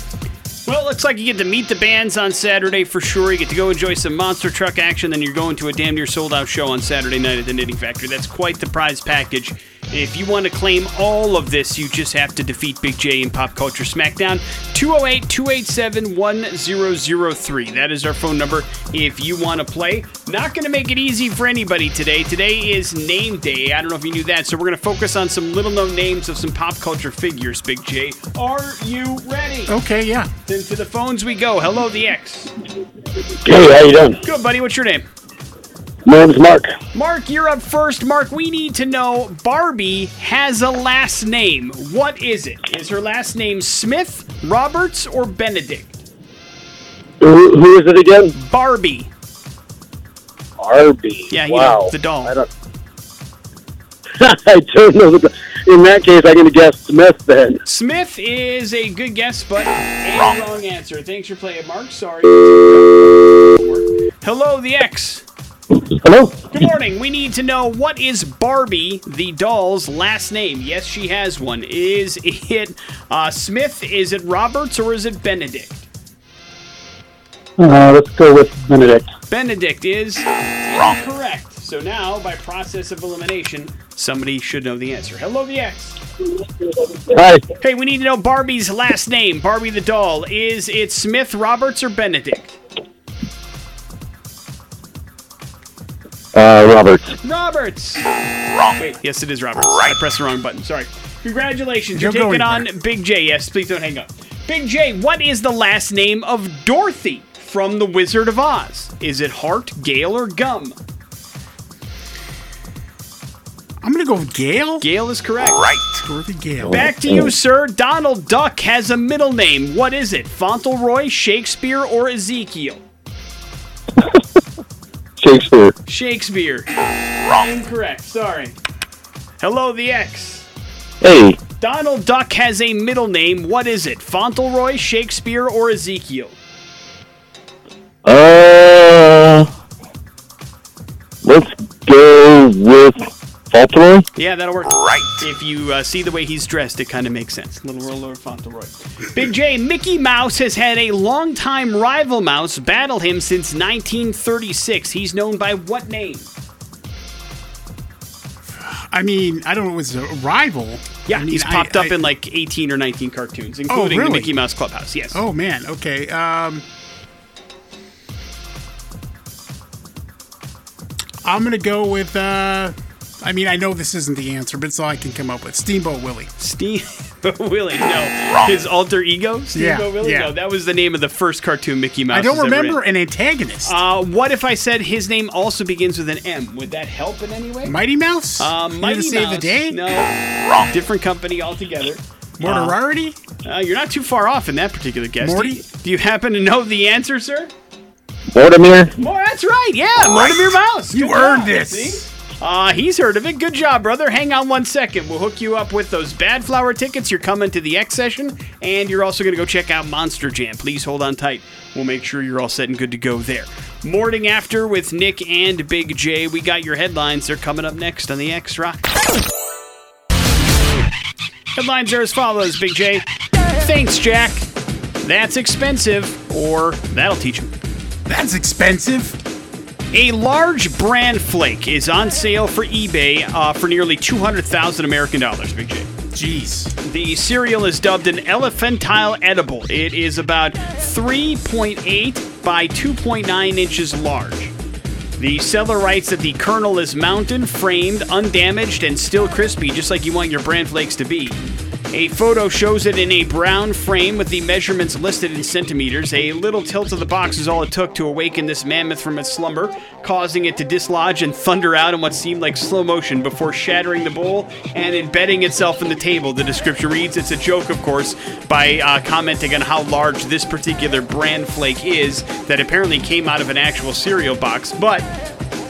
Well, it looks like you get to meet the bands on Saturday for sure. You get to go enjoy some monster truck action, then you're going to a damn near sold out show on Saturday night at the Knitting Factory. That's quite the prize package. If you want to claim all of this, you just have to defeat Big J in Pop Culture Smackdown. 208 287 1003. That is our phone number if you want to play. Not going to make it easy for anybody today. Today is name day. I don't know if you knew that. So we're going to focus on some little known names of some pop culture figures, Big J. Are you ready? Okay, yeah. Then to the phones we go. Hello, the X. Hey, how you doing? Good, buddy. What's your name? My name's Mark. Mark, you're up first. Mark, we need to know Barbie has a last name. What is it? Is her last name Smith, Roberts, or Benedict? Who, who is it again? Barbie. Barbie. Yeah, you wow. know, the doll. I don't. I don't know. The, in that case, I'm going to guess Smith then. Smith is a good guess, but a wrong. answer. Thanks for playing, Mark. Sorry. Hello, the X. Hello? Good morning. We need to know what is Barbie the doll's last name? Yes, she has one. Is it uh, Smith? Is it Roberts? Or is it Benedict? Uh, let's go with Benedict. Benedict is correct. So now, by process of elimination, somebody should know the answer. Hello, the X. Hi. Hey, we need to know Barbie's last name. Barbie the doll. Is it Smith, Roberts, or Benedict? Uh, Roberts. Roberts. Wrong. Wait, yes, it is Roberts. I pressed the wrong button. Sorry. Congratulations. You're You're taking going on Big J. Yes, please don't hang up. Big J, what is the last name of Dorothy from The Wizard of Oz? Is it Hart, Gale, or Gum? I'm gonna go with Gail. Gale is correct. Right. Dorothy Gale. Back to you, sir. Donald Duck has a middle name. What is it? Fauntleroy, Shakespeare, or Ezekiel? Shakespeare. Shakespeare. Wrong. Incorrect. Sorry. Hello, the X. Hey, Donald Duck has a middle name. What is it? Fauntleroy, Shakespeare, or Ezekiel? uh, let's go with Fauntleroy. Yeah, that'll work. Right. If you uh, see the way he's dressed, it kind of makes sense. Little Lord Fauntleroy. Big J, Mickey Mouse has had a longtime rival mouse battle him since 1936. He's known by what name? I mean, I don't know. It was a rival. Yeah, I mean, he's I- popped up I- in like 18 or 19 cartoons, including the really? Mickey Mouse Clubhouse. Yes. Oh man. Okay. Um. I'm gonna go with. uh I mean, I know this isn't the answer, but it's all I can come up with. Steamboat Willie. Steamboat Willie. No. His alter ego? Steamboat Yeah, Willie? yeah. No, that was the name of the first cartoon Mickey Mouse. I don't has ever remember in. an antagonist. Uh, what if I said his name also begins with an M? Would that help in any way? Mighty Mouse. Uh, Mighty to save the day. No. Wrong. Different company altogether. Mortararity. Uh, you're not too far off in that particular guess. Do Morty? you, do you happen to know the answer, sir? Mortimer. Well, that's right. Yeah, Mortimer Mouse. You Good earned job. this. See? Uh, he's heard of it. Good job, brother. Hang on one second. We'll hook you up with those Badflower tickets. You're coming to the X session, and you're also going to go check out Monster Jam. Please hold on tight. We'll make sure you're all set and good to go there. Morning after with Nick and Big J. We got your headlines. They're coming up next on the X Rock. Headlines are as follows, Big J. Thanks, Jack. That's expensive, or that'll teach him. That's expensive. A large brand flake is on sale for eBay uh, for nearly 200,000 American dollars, Big J. Jeez. The cereal is dubbed an elephantile edible. It is about 3.8 by 2.9 inches large. The seller writes that the kernel is mounted, framed, undamaged, and still crispy, just like you want your bran flakes to be. A photo shows it in a brown frame with the measurements listed in centimeters. A little tilt of the box is all it took to awaken this mammoth from its slumber, causing it to dislodge and thunder out in what seemed like slow motion before shattering the bowl and embedding itself in the table. The description reads it's a joke, of course, by uh, commenting on how large this particular bran flake is that apparently came out of an actual cereal box. But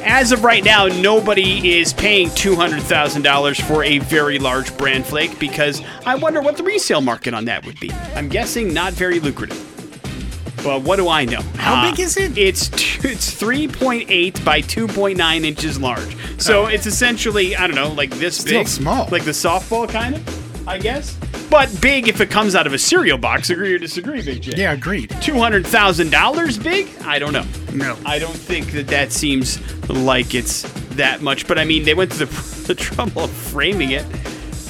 as of right now, nobody is paying $200,000 for a very large brand flake because I wonder what the resale market on that would be. I'm guessing not very lucrative. But what do I know? How big uh, is it? It's t- it's 3.8 by 2.9 inches large. So oh. it's essentially I don't know like this Still big, small. like the softball kind of, I guess. But big if it comes out of a cereal box. Agree or disagree, Big J? Yeah, agreed. Two hundred thousand dollars big? I don't know. No. I don't think that that seems like it's that much. But I mean, they went to the, the trouble of framing it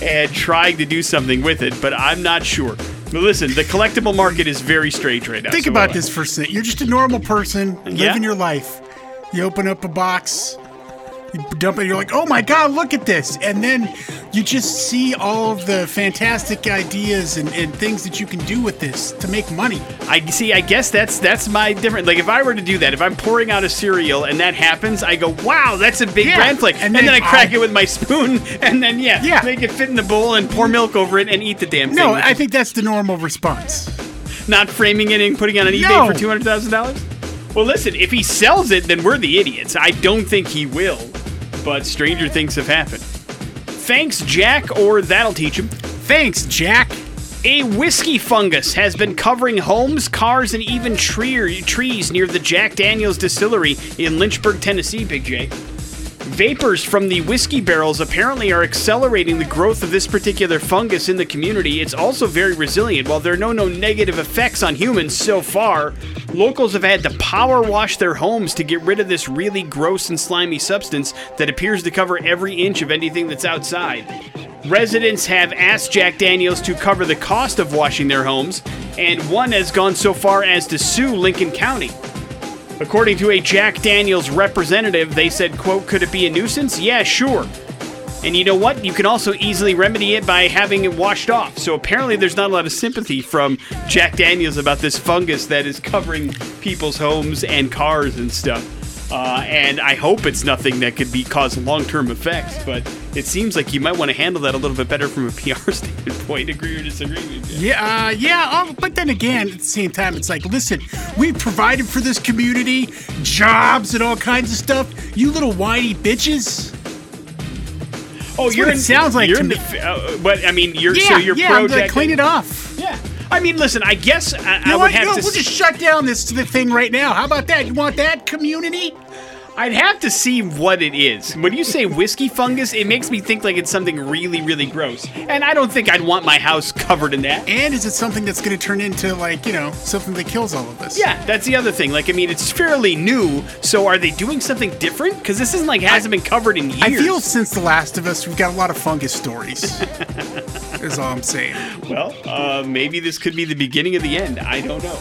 and trying to do something with it. But I'm not sure. But listen, the collectible market is very strange right now. Think so, about this for a second. You're just a normal person Yeah. living your life. You open up a box, you dump it, you're like, oh my God, look at this. And then you just see all of the fantastic ideas and, and things that you can do with this to make money. I see. I guess that's that's my different. Like if I were to do that, if I'm pouring out a cereal and that happens, I go, "Wow, that's a big Yeah, bran flake," and and, then, then I crack I- it with my spoon, and then yeah, Yeah. make it fit in the bowl and pour milk over it and eat the damn thing. No, I think that's the normal response. not framing it and putting it on eBay No. for two hundred thousand dollars. Well, listen, if he sells it, then we're the idiots. I don't think he will, but stranger things have happened. Thanks, Jack, or that'll teach him. Thanks, Jack. A whiskey fungus has been covering homes, cars, and even tree- trees near the Jack Daniels distillery in Lynchburg, Tennessee, Big J. Vapors from the whiskey barrels apparently are accelerating the growth of this particular fungus in the community. It's also very resilient. While there are no, no negative effects on humans so far, locals have had to power wash their homes to get rid of this really gross and slimy substance that appears to cover every inch of anything that's outside. Residents have asked Jack Daniels to cover the cost of washing their homes, and one has gone so far as to sue Lincoln County. According to a Jack Daniels representative, they said, quote, could it be a nuisance? Yeah, sure. And you know what? You can also easily remedy it by having it washed off. So apparently there's not a lot of sympathy from Jack Daniels about this fungus that is covering people's homes and cars and stuff. Uh, and I hope it's nothing that could be cause long-term effects, but it seems like you might want to handle that a little bit better from a PR standpoint. Agree or disagree? Yeah, uh, yeah. Uh, but then again, at the same time, it's like, listen, we provided for this community jobs and all kinds of stuff. You little whiny bitches. Oh, That's you're what it in, sounds like You're to in me. the, uh, but I mean, you're Yeah, so you're yeah. pro I'm clean it off. Yeah. I mean, listen. I guess I, I You know would what? have No, to. we'll just shut down this thing right now. How about that? You want that community? I'd have to see what it is. When you say whiskey fungus, it makes me think like it's something really, really gross. And I don't think I'd want my house covered in that. And is it something that's going to turn into like you know something that kills all of us? Yeah, that's the other thing. Like, I mean, it's fairly new. So, are they doing something different? Because this isn't like hasn't been covered in years. I feel since The Last of Us, we've got a lot of fungus stories. is all I'm saying. Well, uh, maybe this could be the beginning of the end. I don't know.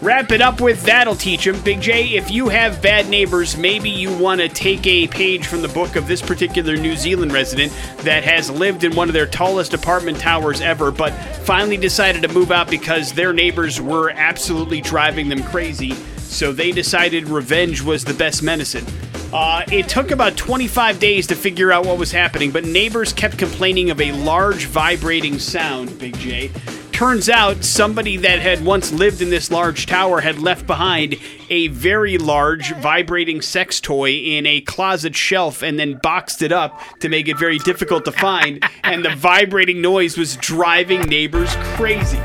Wrap it up with That'll Teach 'em. Big J, if you have bad neighbors, maybe you want to take a page from the book of this particular New Zealand resident that has lived in one of their tallest apartment towers ever, but finally decided to move out because their neighbors were absolutely driving them crazy. So they decided revenge was the best medicine. Uh, it took about 25 days to figure out what was happening, but neighbors kept complaining of a large vibrating sound, Big J. Turns out somebody that had once lived in this large tower had left behind a very large vibrating sex toy in a closet shelf and then boxed it up to make it very difficult to find. and the vibrating noise was driving neighbors crazy.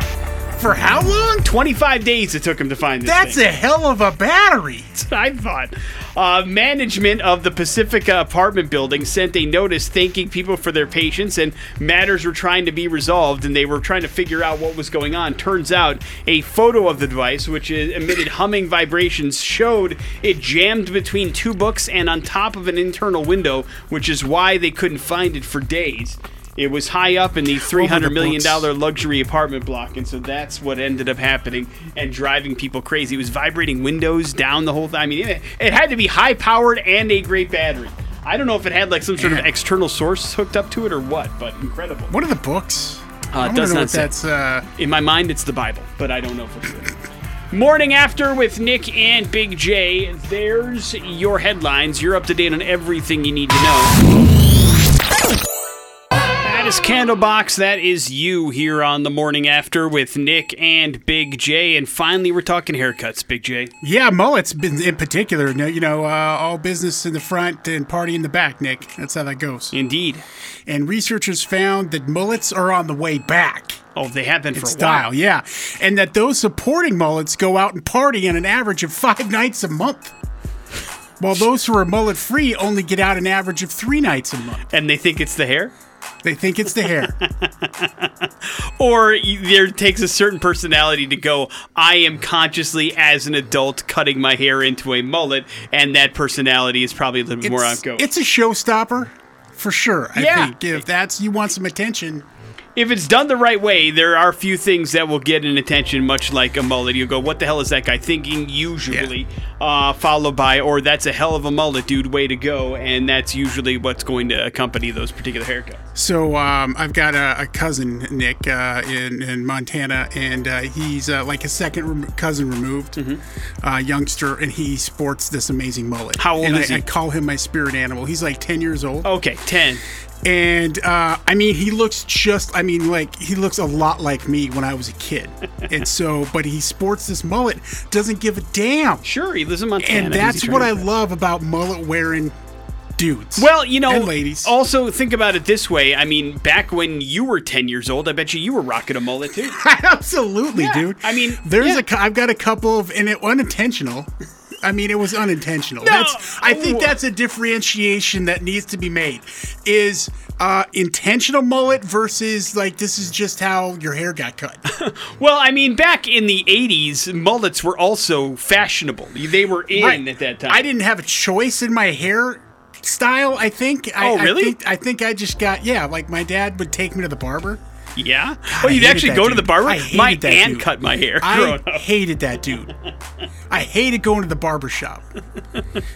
For how long? 25 days it took him to find this. That's thing. a hell of a battery. That's what I thought. Uh, management of the Pacifica apartment building sent a notice thanking people for their patience, and matters were trying to be resolved, and they were trying to figure out what was going on. Turns out, a photo of the device, which emitted humming vibrations, showed it jammed between two books and on top of an internal window, which is why they couldn't find it for days. It was high up in the three hundred million dollar luxury apartment block, and so that's what ended up happening and driving people crazy. It was vibrating windows down the whole thing. I mean, it, it had to be high powered and a great battery. I don't know if it had like some sort of external source hooked up to it or what, but incredible. What are the books? Uh, it does not say. that's. Uh, In my mind, it's the Bible, but I don't know if it's true. Morning after with Nick and Big J. There's your headlines. You're up to date on everything you need to know. Is Candlebox. That is you here on the morning after with Nick and Big J. And finally, we're talking haircuts, Big J. yeah, mullets in particular. You know, uh, all business in the front and party in the back. Nick, that's how that goes. Indeed. And researchers found that mullets are on the way back. Oh, they have been for style, while. yeah, and that those supporting mullets go out and party on an average of five nights a month, while those who are mullet free only get out an average of three nights a month. And they think it's the hair? They think it's the hair. Or there takes a certain personality to go, I am consciously, as an adult, cutting my hair into a mullet, and that personality is probably a little bit more outgoing. it's a showstopper for sure. I Yeah. think if that's you want some attention, if it's done the right way, there are a few things that will get an attention, much like a mullet. You go, what the hell is that guy thinking? Usually, uh, followed by, or that's a hell of a mullet, dude. Way to go! And that's usually what's going to accompany those particular haircuts. So um, I've got a, a cousin, Nick, uh, in, in Montana, and uh, he's uh, like a second rem- cousin removed, uh, youngster, and he sports this amazing mullet. Mm-hmm. How old and is I, he? I call him my spirit animal. He's like 10 years old. Okay, ten. And uh, I mean, he looks just, I mean, like, he looks a lot like me when I was a kid. and so, but he sports this mullet, doesn't give a damn. Sure, he lives in Montana. And that's what I love about mullet wearing dudes. Well, you know, ladies. also think about it this way. I mean, back when you were 10 years old, I bet you you were rocking a mullet too. Absolutely, Yeah, dude. I mean, there's yeah. a I've got a couple of and it unintentional. I mean, it was unintentional. No. That's I think Oh. that's a differentiation that needs to be made. Is uh, intentional mullet versus like this is just how your hair got cut. Well, I mean, back in the 80s, mullets were also fashionable. They were in at that time. I didn't have a choice in my hair style. I think. I, Oh, really? I think, I think I just got yeah. Like my dad would take me to the barber. Yeah? I Oh, you'd actually go to the barber? My aunt dude. cut my hair I hated that dude. I hated going to the barber shop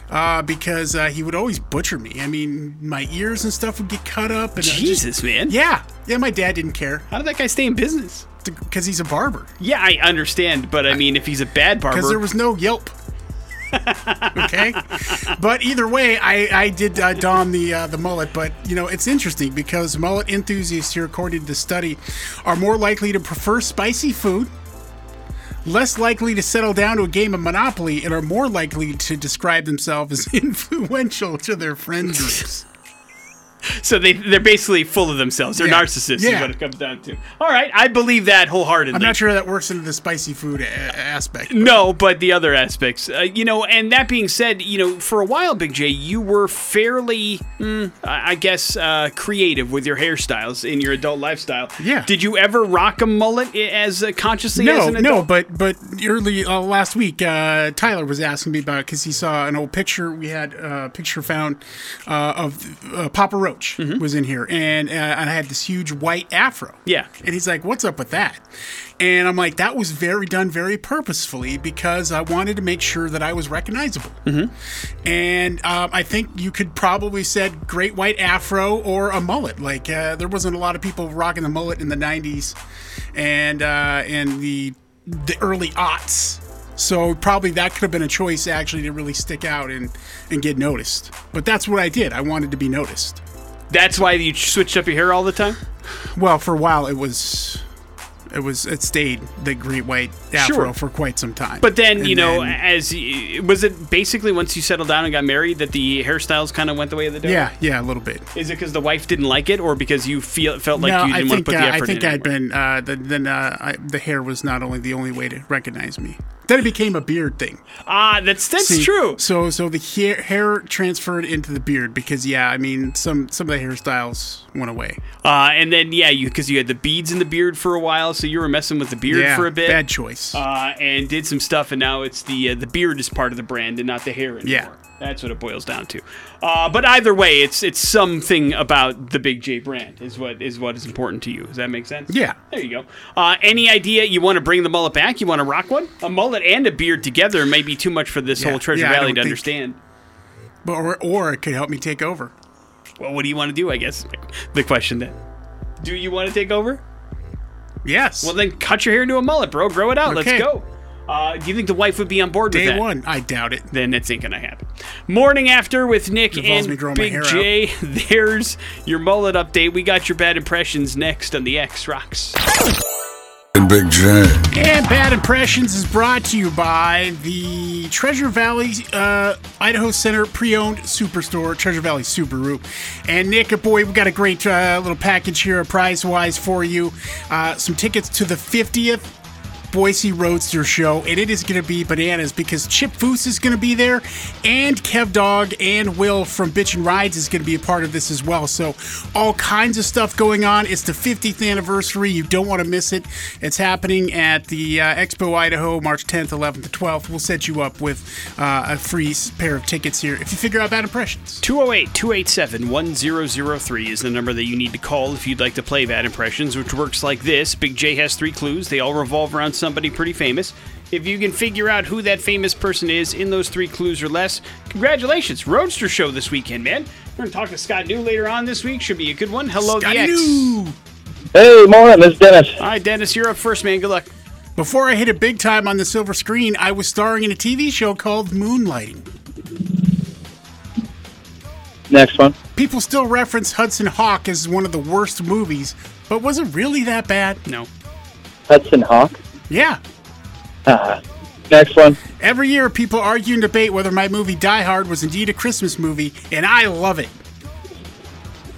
uh, because uh, he would always butcher me. I mean, my ears and stuff would get cut up. And I just- Jesus, man. yeah, yeah. My dad didn't care How did that guy stay in business? because he's a barber. Yeah, I understand, but I mean, if he's a bad barber, Because there was no Yelp. Okay, but either way, I I did uh, don the uh, the mullet. But you know, it's interesting because mullet enthusiasts here, according to the study, are more likely to prefer spicy food. Less likely to settle down to a game of Monopoly and are more likely to describe themselves as influential to their friend groups. So they they're basically full of themselves. They're Yeah. narcissists, is what it comes down to. All right, I believe that wholeheartedly. I'm not sure that works into the spicy food a- aspect. No, but the other aspects, uh, you know. And that being said, you know, for a while, Big J, you were fairly, mm, I guess, uh, creative with your hairstyles in your adult lifestyle. Yeah. Did you ever rock a mullet as uh, consciously as No, an no, but but early uh, last week, uh, Tyler was asking me about because he saw an old picture. We had a picture found uh, of uh, Papa Roach was in here, and uh, and I had this huge white afro. Yeah. and he's like, "What's up with that?" And I'm like, "That was very done very purposefully because I wanted to make sure that I was recognizable." And um, I think you could probably said great white afro or a mullet. Like uh, there wasn't a lot of people rocking the mullet in the '90s and uh, and the the early aughts. So probably that could have been a choice actually to really stick out and and get noticed. But that's what I did. I wanted to be noticed. That's why you switched up your hair all the time. Well, for a while it was. It was it stayed the great white afro Sure. for quite some time. But then, And you know, then- as was it basically once you settled down and got married that the hairstyles kind of went the way of the dodo? yeah, yeah, a little bit. Is it because the wife didn't like it, or because you feel felt like no, you didn't want to think put the uh, effort I think in? I'd been uh, the, then uh, I, the hair was not only the only way to recognize me. Then it became a beard thing. Ah, that's that's See, true. So so the hair, hair transferred into the beard because yeah, I mean some some of the hairstyles went away. Uh, and then yeah, you because you had the beads in the beard for a while, so you were messing with the beard yeah, for a bit. bad choice. uh, and did some stuff, and now it's the uh, the beard is part of the brand and not the hair anymore. Yeah. That's what it boils down to. Uh, but either way, it's it's something about the Big J brand is what is what is important to you. Does that make sense? Yeah. There you go. Uh, any idea you want to bring the mullet back? You want to rock one? A mullet and a beard together may be too much for this Yeah. whole Treasure Yeah, Valley to think- understand. but or, or it could help me take over. Well, what do you want to do? I guess the question then. Do you want to take over? Yes. Well, then cut your hair into a mullet, bro. Grow it out. Okay. Let's go. Uh, do you think the wife would be on board with day that? one, I doubt it. Then it's ain't gonna happen. Morning after with Nick and growing Big hair J. There's your mullet update. We got your bad impressions next on the X Rocks. And Big J. And Bad Impressions is brought to you by the Treasure Valley uh, Idaho Center pre-owned superstore, Treasure Valley Subaru. And Nick, boy, we got a great uh, little package here, prize-wise for you. Uh, some tickets to the 50th Boise Roadster Show, and it is going to be bananas because Chip Foose is going to be there, and Kev Dog and Will from Bitchin' Rides is going to be a part of this as well. So, all kinds of stuff going on. It's the 50th anniversary. You don't want to miss it. It's happening at the uh, Expo Idaho, March 10th, 11th, to 12th. We'll set you up with uh, a free pair of tickets here if you figure out bad impressions. 208 287 1003 is the number that you need to call if you'd like to play Bad Impressions, which works like this Big J has three clues. They all revolve around somebody pretty famous. If you can figure out who that famous person is in those three clues or less, congratulations. Roadster show this weekend, man. We're going to talk to Scott New later on this week. Should be a good one. Hello, Scotty the X. New! Hey, morning, this is Dennis. All right, Dennis, you're up first, man. Good luck. Before I hit it big time on the silver screen, I was starring in a TV show called Moonlighting. Next one. People still reference Hudson Hawk as one of the worst movies, but was it really that bad? No. Hudson Hawk. Yeah. Uh, Next one. Every year, people argue and debate whether my movie Die Hard was indeed a Christmas movie, and I love it.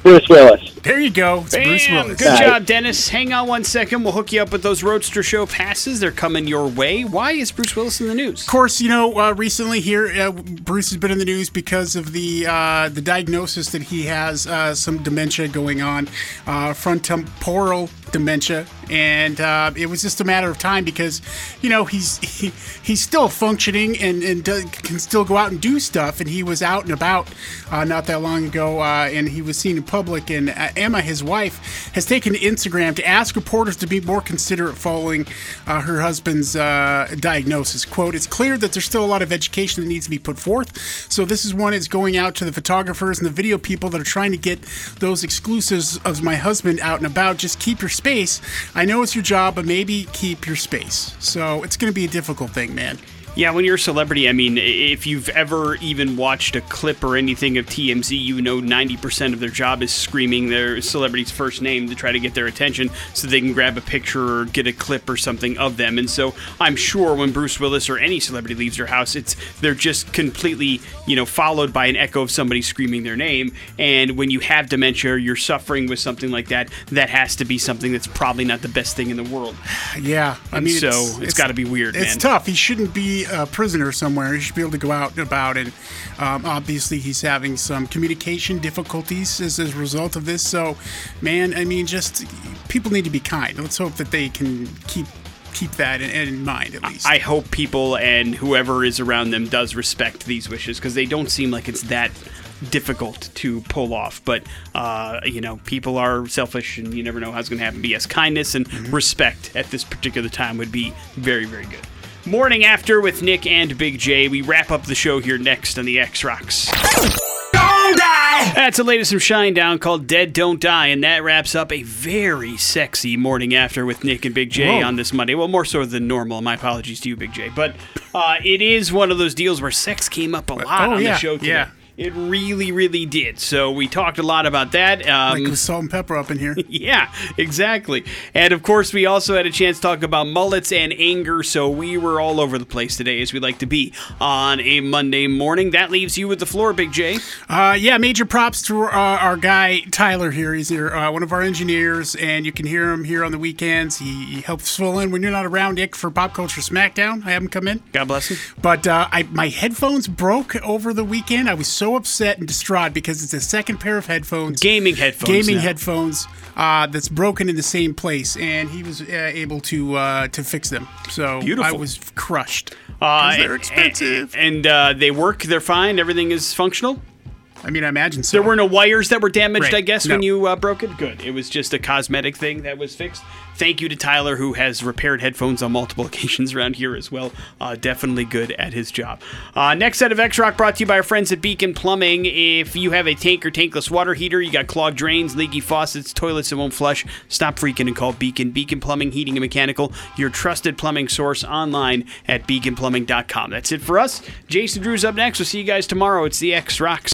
Bruce Willis. There you go. It's Bruce Willis. Good Nice. job, Dennis. Hang on one second. We'll hook you up with those Roadster Show passes. They're coming your way. Why is Bruce Willis in the news? Of course, you know, uh, recently here, uh, Bruce has been in the news because of the uh, the diagnosis that he has uh, some dementia going on, uh, frontotemporal dementia, and uh, it was just a matter of time because, you know, he's he, he's still functioning and and do, can still go out and do stuff, and he was out and about uh, not that long ago, uh, and he was seen in public, and uh, Emma, his wife, has taken to Instagram to ask reporters to be more considerate following uh, her husband's uh, diagnosis. "Quote: It's clear that there's still a lot of education that needs to be put forth. So this is one is going out to the photographers and the video people that are trying to get those exclusives of my husband out and about. Just keep your space. I know it's your job, but maybe keep your space. So it's going to be a difficult thing, man. Yeah, when you're a celebrity, I mean, if you've ever even watched a clip or anything of TMZ, you know 90% of their job is screaming their celebrity's first name to try to get their attention so they can grab a picture or get a clip or something of them. And so I'm sure when Bruce Willis or any celebrity leaves their house, it's they're just completely, you know, followed by an echo of somebody screaming their name. And when you have dementia or you're suffering with something like that, that has to be something that's probably not the best thing in the world. Yeah, I mean, so it's gotta be weird, It's man. tough. He shouldn't be a prisoner somewhere. He should be able to go out and about. And um, obviously, he's having some communication difficulties as, as a result of this. So, man, I mean, just people need to be kind. Let's hope that they can keep keep that in, in mind at least. I hope people and whoever is around them does respect these wishes because they don't seem like it's that difficult to pull off. But uh, you know, people are selfish, and you never know how it's going to happen. But yes, kindness and respect at this particular time would be very, very good. Morning after with Nick and Big J. We wrap up the show here next on the X Rocks. That's the latest from Shinedown called Dead Don't Die, and that wraps up a very sexy morning after with Nick and Big J Whoa. on this Monday. Well, more so than normal. My apologies to you, Big J. But uh, it is one of those deals where sex came up a lot Oh, on yeah, the show today. yeah. It really, really did. So we talked a lot about that. Um, like with salt and pepper up in here. yeah, exactly. And of course, we also had a chance to talk about mullets and anger, so we were all over the place today, as we like to be on a Monday morning. That leaves you with the floor, Big J. Uh, yeah, major props to uh, our guy Tyler here. He's here, uh, one of our engineers, and you can hear him here on the weekends. He, he helps fill in when you're not around, Nick, for Pop Culture Smackdown. I have him come in. God bless him. But uh, I, my headphones broke over the weekend. I was so upset and distraught because it's a second pair of headphones. Gaming headphones. gaming now. headphones uh, that's broken in the same place, and he was uh, able to uh, to fix them. So Beautiful. I was crushed. Uh, they're expensive. And, and, uh, they work, they're fine, everything is functional. I mean, I imagine so. There were no wires that were damaged, Right. I guess, when you uh, broke it. Good. It was just a cosmetic thing that was fixed. Thank you to Tyler, who has repaired headphones on multiple occasions around here as well. Uh, definitely good at his job. Uh, next set of X Rock brought to you by our friends at Beacon Plumbing. If you have a tank or tankless water heater, you got clogged drains, leaky faucets, toilets that won't flush, stop freaking and call Beacon. Beacon Plumbing, Heating and Mechanical, your trusted plumbing source online at beaconplumbing.com. That's it for us. Jason Drew's up next. We'll see you guys tomorrow. It's the X Rocks.